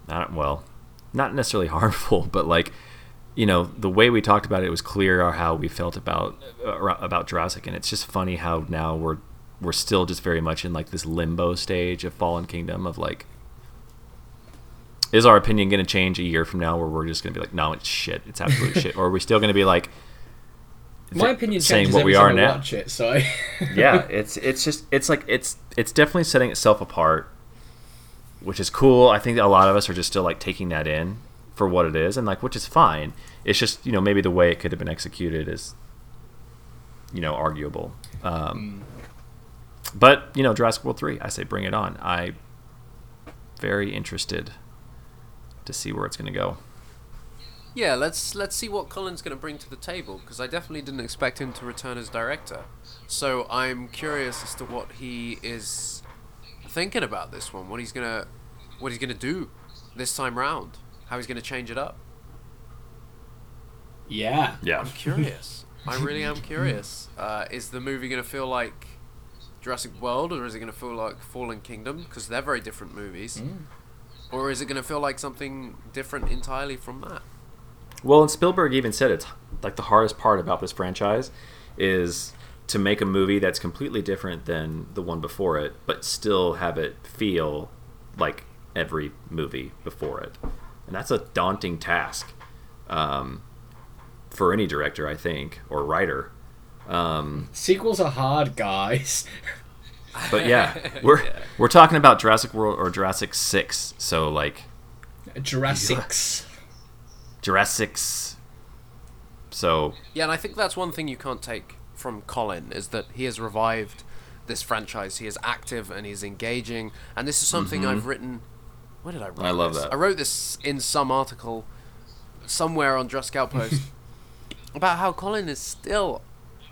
[SPEAKER 2] not well, not necessarily harmful, but like you know the way we talked about it, it was clear how we felt about uh, about Jurassic, and it's just funny how now we're we're still just very much in like this limbo stage of Fallen Kingdom of like is our opinion going to change a year from now where we're just going to be like no it's shit. It's absolute shit. Or are we still going to be like
[SPEAKER 3] my opinion saying changes what we are now. watch it so
[SPEAKER 2] yeah it's it's just it's like it's it's definitely setting itself apart which is cool. I think a lot of us are just still like taking that in for what it is and like which is fine. It's just you know maybe the way it could have been executed is you know arguable. Um, mm. but you know jurassic world 3 i say bring it on. I very interested to see where it's going to go.
[SPEAKER 1] Yeah, let's let's see what Colin's going to bring to the table because I definitely didn't expect him to return as director. So I'm curious as to what he is thinking about this one. What he's gonna what he's gonna do this time round. How he's gonna change it up.
[SPEAKER 3] Yeah.
[SPEAKER 2] Yeah.
[SPEAKER 1] I'm curious. I really am curious. Uh, is the movie gonna feel like Jurassic World or is it gonna feel like Fallen Kingdom? Because they're very different movies. Mm. Or is it going to feel like something different entirely from that?
[SPEAKER 2] Well, and Spielberg even said it's like the hardest part about this franchise is to make a movie that's completely different than the one before it, but still have it feel like every movie before it. And that's a daunting task um, for any director, I think, or writer. Um,
[SPEAKER 3] Sequels are hard, guys.
[SPEAKER 2] But yeah, we're yeah. we're talking about Jurassic World or Jurassic Six, so like
[SPEAKER 3] Jurassics.
[SPEAKER 2] Jurassics. So
[SPEAKER 1] yeah, and I think that's one thing you can't take from Colin is that he has revived this franchise. He is active and he's engaging, and this is something mm-hmm. I've written. Where did I write?
[SPEAKER 2] I love
[SPEAKER 1] this?
[SPEAKER 2] that.
[SPEAKER 1] I wrote this in some article somewhere on Jurassic Outpost about how Colin is still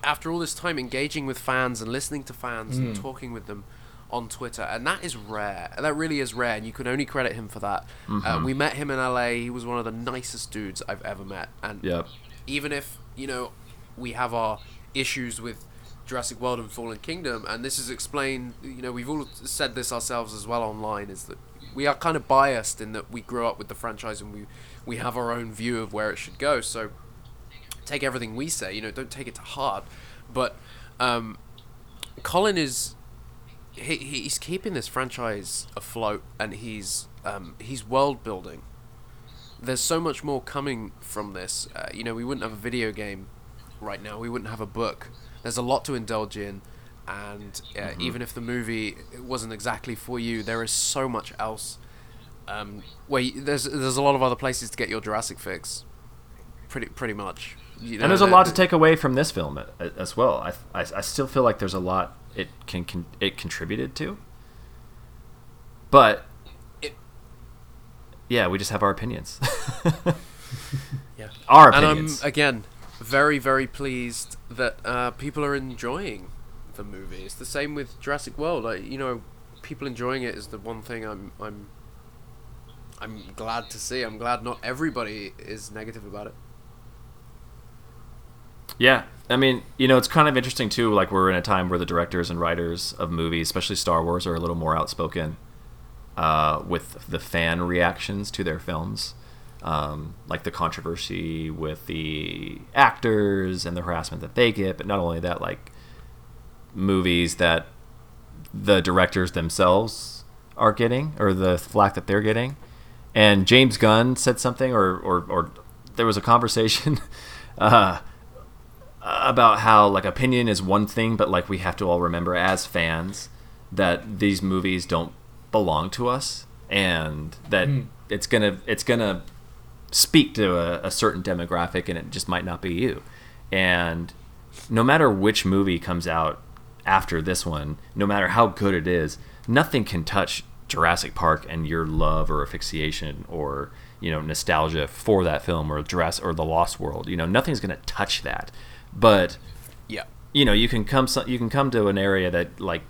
[SPEAKER 1] after all this time engaging with fans and listening to fans mm. and talking with them on Twitter, and that is rare. That really is rare, and you can only credit him for that. Uh, mm-hmm. Uh, we met him in LA. He was one of the nicest dudes I've ever met, and
[SPEAKER 2] yep.
[SPEAKER 1] even if you know we have our issues with Jurassic World and Fallen Kingdom, and this is explained. You know, we've all said this ourselves as well online. Is that we are kind of biased in that we grew up with the franchise and we we have our own view of where it should go. So take everything we say. You know, don't take it to heart. But um, Colin is he, he's keeping this franchise afloat, and he's um, he's world building. There's so much more coming from this. Uh, you know, we wouldn't have a video game right now. We wouldn't have a book. There's a lot to indulge in, and uh, mm-hmm. even if the movie wasn't exactly for you, there is so much else. Um, where you, there's there's a lot of other places to get your Jurassic fix. Pretty pretty much.
[SPEAKER 2] You know, and there's a lot to take away from this film as well. I, I, I still feel like there's a lot it can, can it contributed to, but it, yeah, we just have our opinions.
[SPEAKER 1] yeah,
[SPEAKER 2] our opinions.
[SPEAKER 1] And I'm again very very pleased that uh, people are enjoying the movie. It's the same with Jurassic World. I, you know, people enjoying it is the one thing I'm I'm I'm glad to see. I'm glad not everybody is negative about it.
[SPEAKER 2] Yeah, I mean, you know, it's kind of interesting too. Like we're in a time where the directors and writers of movies, especially Star Wars, are a little more outspoken uh, with the fan reactions to their films, um, like the controversy with the actors and the harassment that they get. But not only that, like movies that the directors themselves are getting, or the flack that they're getting. And James Gunn said something, or or, or there was a conversation. Uh, about how like opinion is one thing, but like we have to all remember as fans that these movies don't belong to us, and that mm. it's gonna it's gonna speak to a, a certain demographic, and it just might not be you. And no matter which movie comes out after this one, no matter how good it is, nothing can touch Jurassic Park and your love or asphyxiation or you know nostalgia for that film or Jurassic or the Lost World. You know, nothing's going to touch that. But
[SPEAKER 1] yeah,
[SPEAKER 2] you know, you can come you can come to an area that like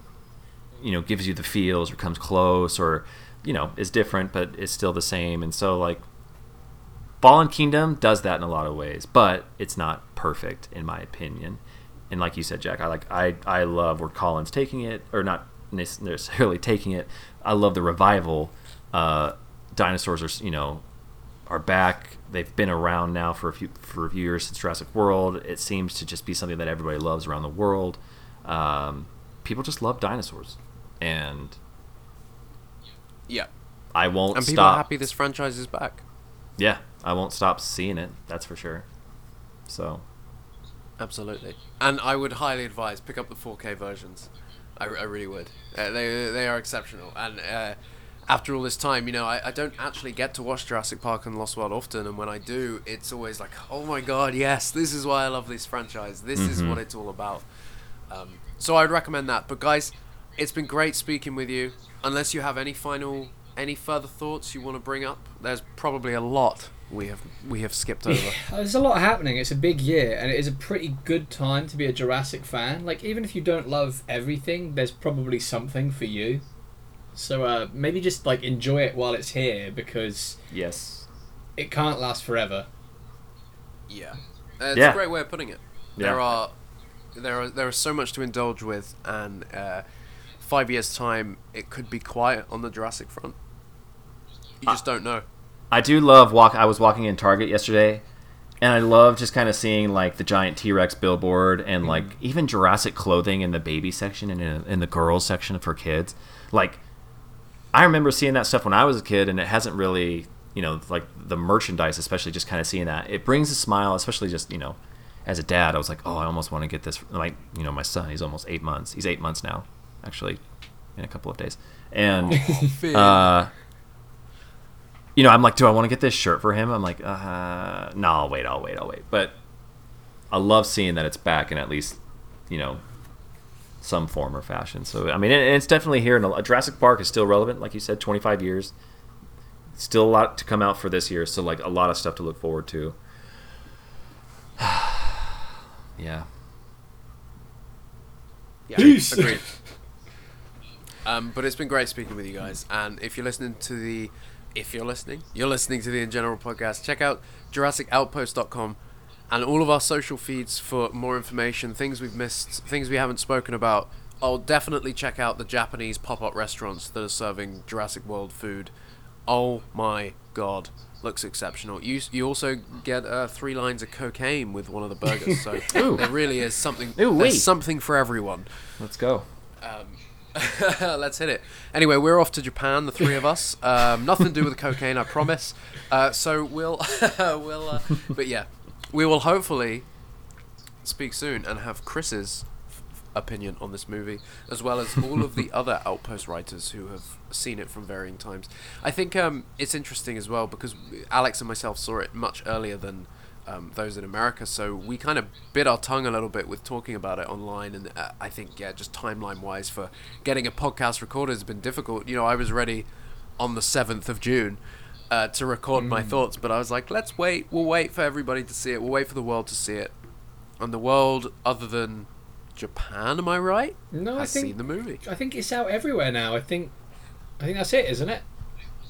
[SPEAKER 2] you know gives you the feels or comes close or you know is different but it's still the same. And so like Fallen Kingdom does that in a lot of ways, but it's not perfect in my opinion. and like you said, Jack, I like I I love where Colin's taking it, or not necessarily taking it. I love the revival. Uh, dinosaurs are you know are back. They've been around now for a few for a few years since Jurassic World. It seems to just be something that everybody loves around the world. Um, people just love dinosaurs, and
[SPEAKER 1] Yeah.
[SPEAKER 2] I won't
[SPEAKER 1] And people
[SPEAKER 2] stop.
[SPEAKER 1] are happy this franchise is back.
[SPEAKER 2] Yeah, I won't stop seeing it. That's for sure. So
[SPEAKER 1] Absolutely. And I would highly advise pick up the 4K versions. I, I really would. Uh, they they are exceptional. And uh, after all this time, you know, I, I don't actually get to watch Jurassic Park and Lost World often. And when I do, it's always like, oh my god, yes, this is why I love this franchise. This is
[SPEAKER 2] Mhm.
[SPEAKER 1] what it's all about. Um, so I'd recommend that. But guys, it's been great speaking with you. Unless you have any final, any further thoughts you want to bring up, there's probably a lot we have we have skipped over.
[SPEAKER 3] There's a lot happening. It's a big year, and it is a pretty good time to be a Jurassic fan. Like, even if you don't love everything, there's probably something for you. So uh, maybe just like enjoy it while it's here because
[SPEAKER 2] yes,
[SPEAKER 3] it can't last forever.
[SPEAKER 1] Yeah, uh, it's
[SPEAKER 2] Yeah.
[SPEAKER 1] a great way of putting it.
[SPEAKER 2] Yeah.
[SPEAKER 1] There are there are there is so much to indulge with, and uh, five years time, it could be quiet on the Jurassic front. You just don't know.
[SPEAKER 2] I do love walk. I was walking in Target yesterday, and I love just kind of seeing like the giant T Rex billboard and like even Jurassic clothing in the baby section and in, in the girls section for kids. Like, I remember seeing that stuff when I was a kid, and it hasn't really, you know, like the merchandise, especially just kind of seeing that. It brings a smile, especially just you know, as a dad, I was like, oh, I almost want to get this. Like, you know, my son, he's almost eight months. He's eight months now, actually, in a couple of days, and. Uh, you know, I'm like, do I want to get this shirt for him? I'm like, uh, no, I'll wait, I'll wait, I'll wait. But I love seeing that it's back and at least, you know, some form or fashion. So I mean, it, it's definitely here. And Jurassic Park is still relevant, like you said, 25 years. Still a lot to come out for this year. So like a lot of stuff to look forward to. yeah.
[SPEAKER 1] Yeah,
[SPEAKER 3] Peace.
[SPEAKER 1] agreed. Um, but it's been great speaking with you guys. And if you're listening to the, if you're listening, you're listening to the In General podcast. Check out JurassicOutpost.com and all of our social feeds for more information, things we've missed, things we haven't spoken about. I'll definitely check out the Japanese pop-up restaurants that are serving Jurassic World food. Oh my god, looks exceptional. You you also get uh, three lines of cocaine with one of the burgers, so there really is something.
[SPEAKER 2] Ooh,
[SPEAKER 1] there's something for everyone.
[SPEAKER 2] Let's go.
[SPEAKER 1] Let's hit it. Anyway, we're off to Japan, the three of us. Um, nothing to do with cocaine, I promise. Uh, so we'll, we'll, uh, but yeah, we will hopefully speak soon and have Chris's opinion on this movie, as well as all of the other Outpost writers who have seen it from varying times. I think um, it's interesting as well because Alex and myself saw it much earlier than um, those in America, so we kind of bit our tongue a little bit with talking about it online. And uh, I think, yeah, just timeline wise, for getting a podcast recorded has been difficult. You know, I was ready on the 7th of June. Uh, to record my thoughts, but I was like, let's wait. We'll wait for everybody to see it. We'll wait for the world to see it. And the world, other than Japan, am I right?
[SPEAKER 3] No, I think
[SPEAKER 1] seen the movie.
[SPEAKER 3] I think it's out everywhere now. I think I think that's it, isn't it?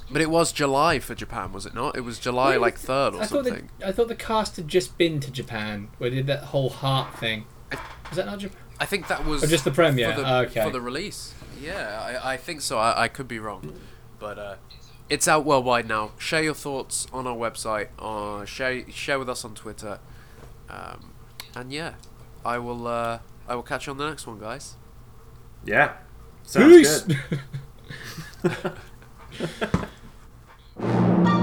[SPEAKER 1] But it was July for Japan, was it not? It was July
[SPEAKER 3] Really?
[SPEAKER 1] like third or
[SPEAKER 3] I thought
[SPEAKER 1] something.
[SPEAKER 3] the, I thought the cast had just been to Japan, where they did that whole heart thing. Was that not Japan?
[SPEAKER 1] I think that was
[SPEAKER 3] Or just the premiere?
[SPEAKER 1] for the,
[SPEAKER 3] Oh, okay.
[SPEAKER 1] for the release. Yeah, I, I think so. I, I could be wrong, but uh, it's out worldwide now. Share your thoughts on our website or share share with us on Twitter. Um, and yeah, I will uh, I will catch you on the next one, guys.
[SPEAKER 2] Yeah, sounds
[SPEAKER 3] Peace. good.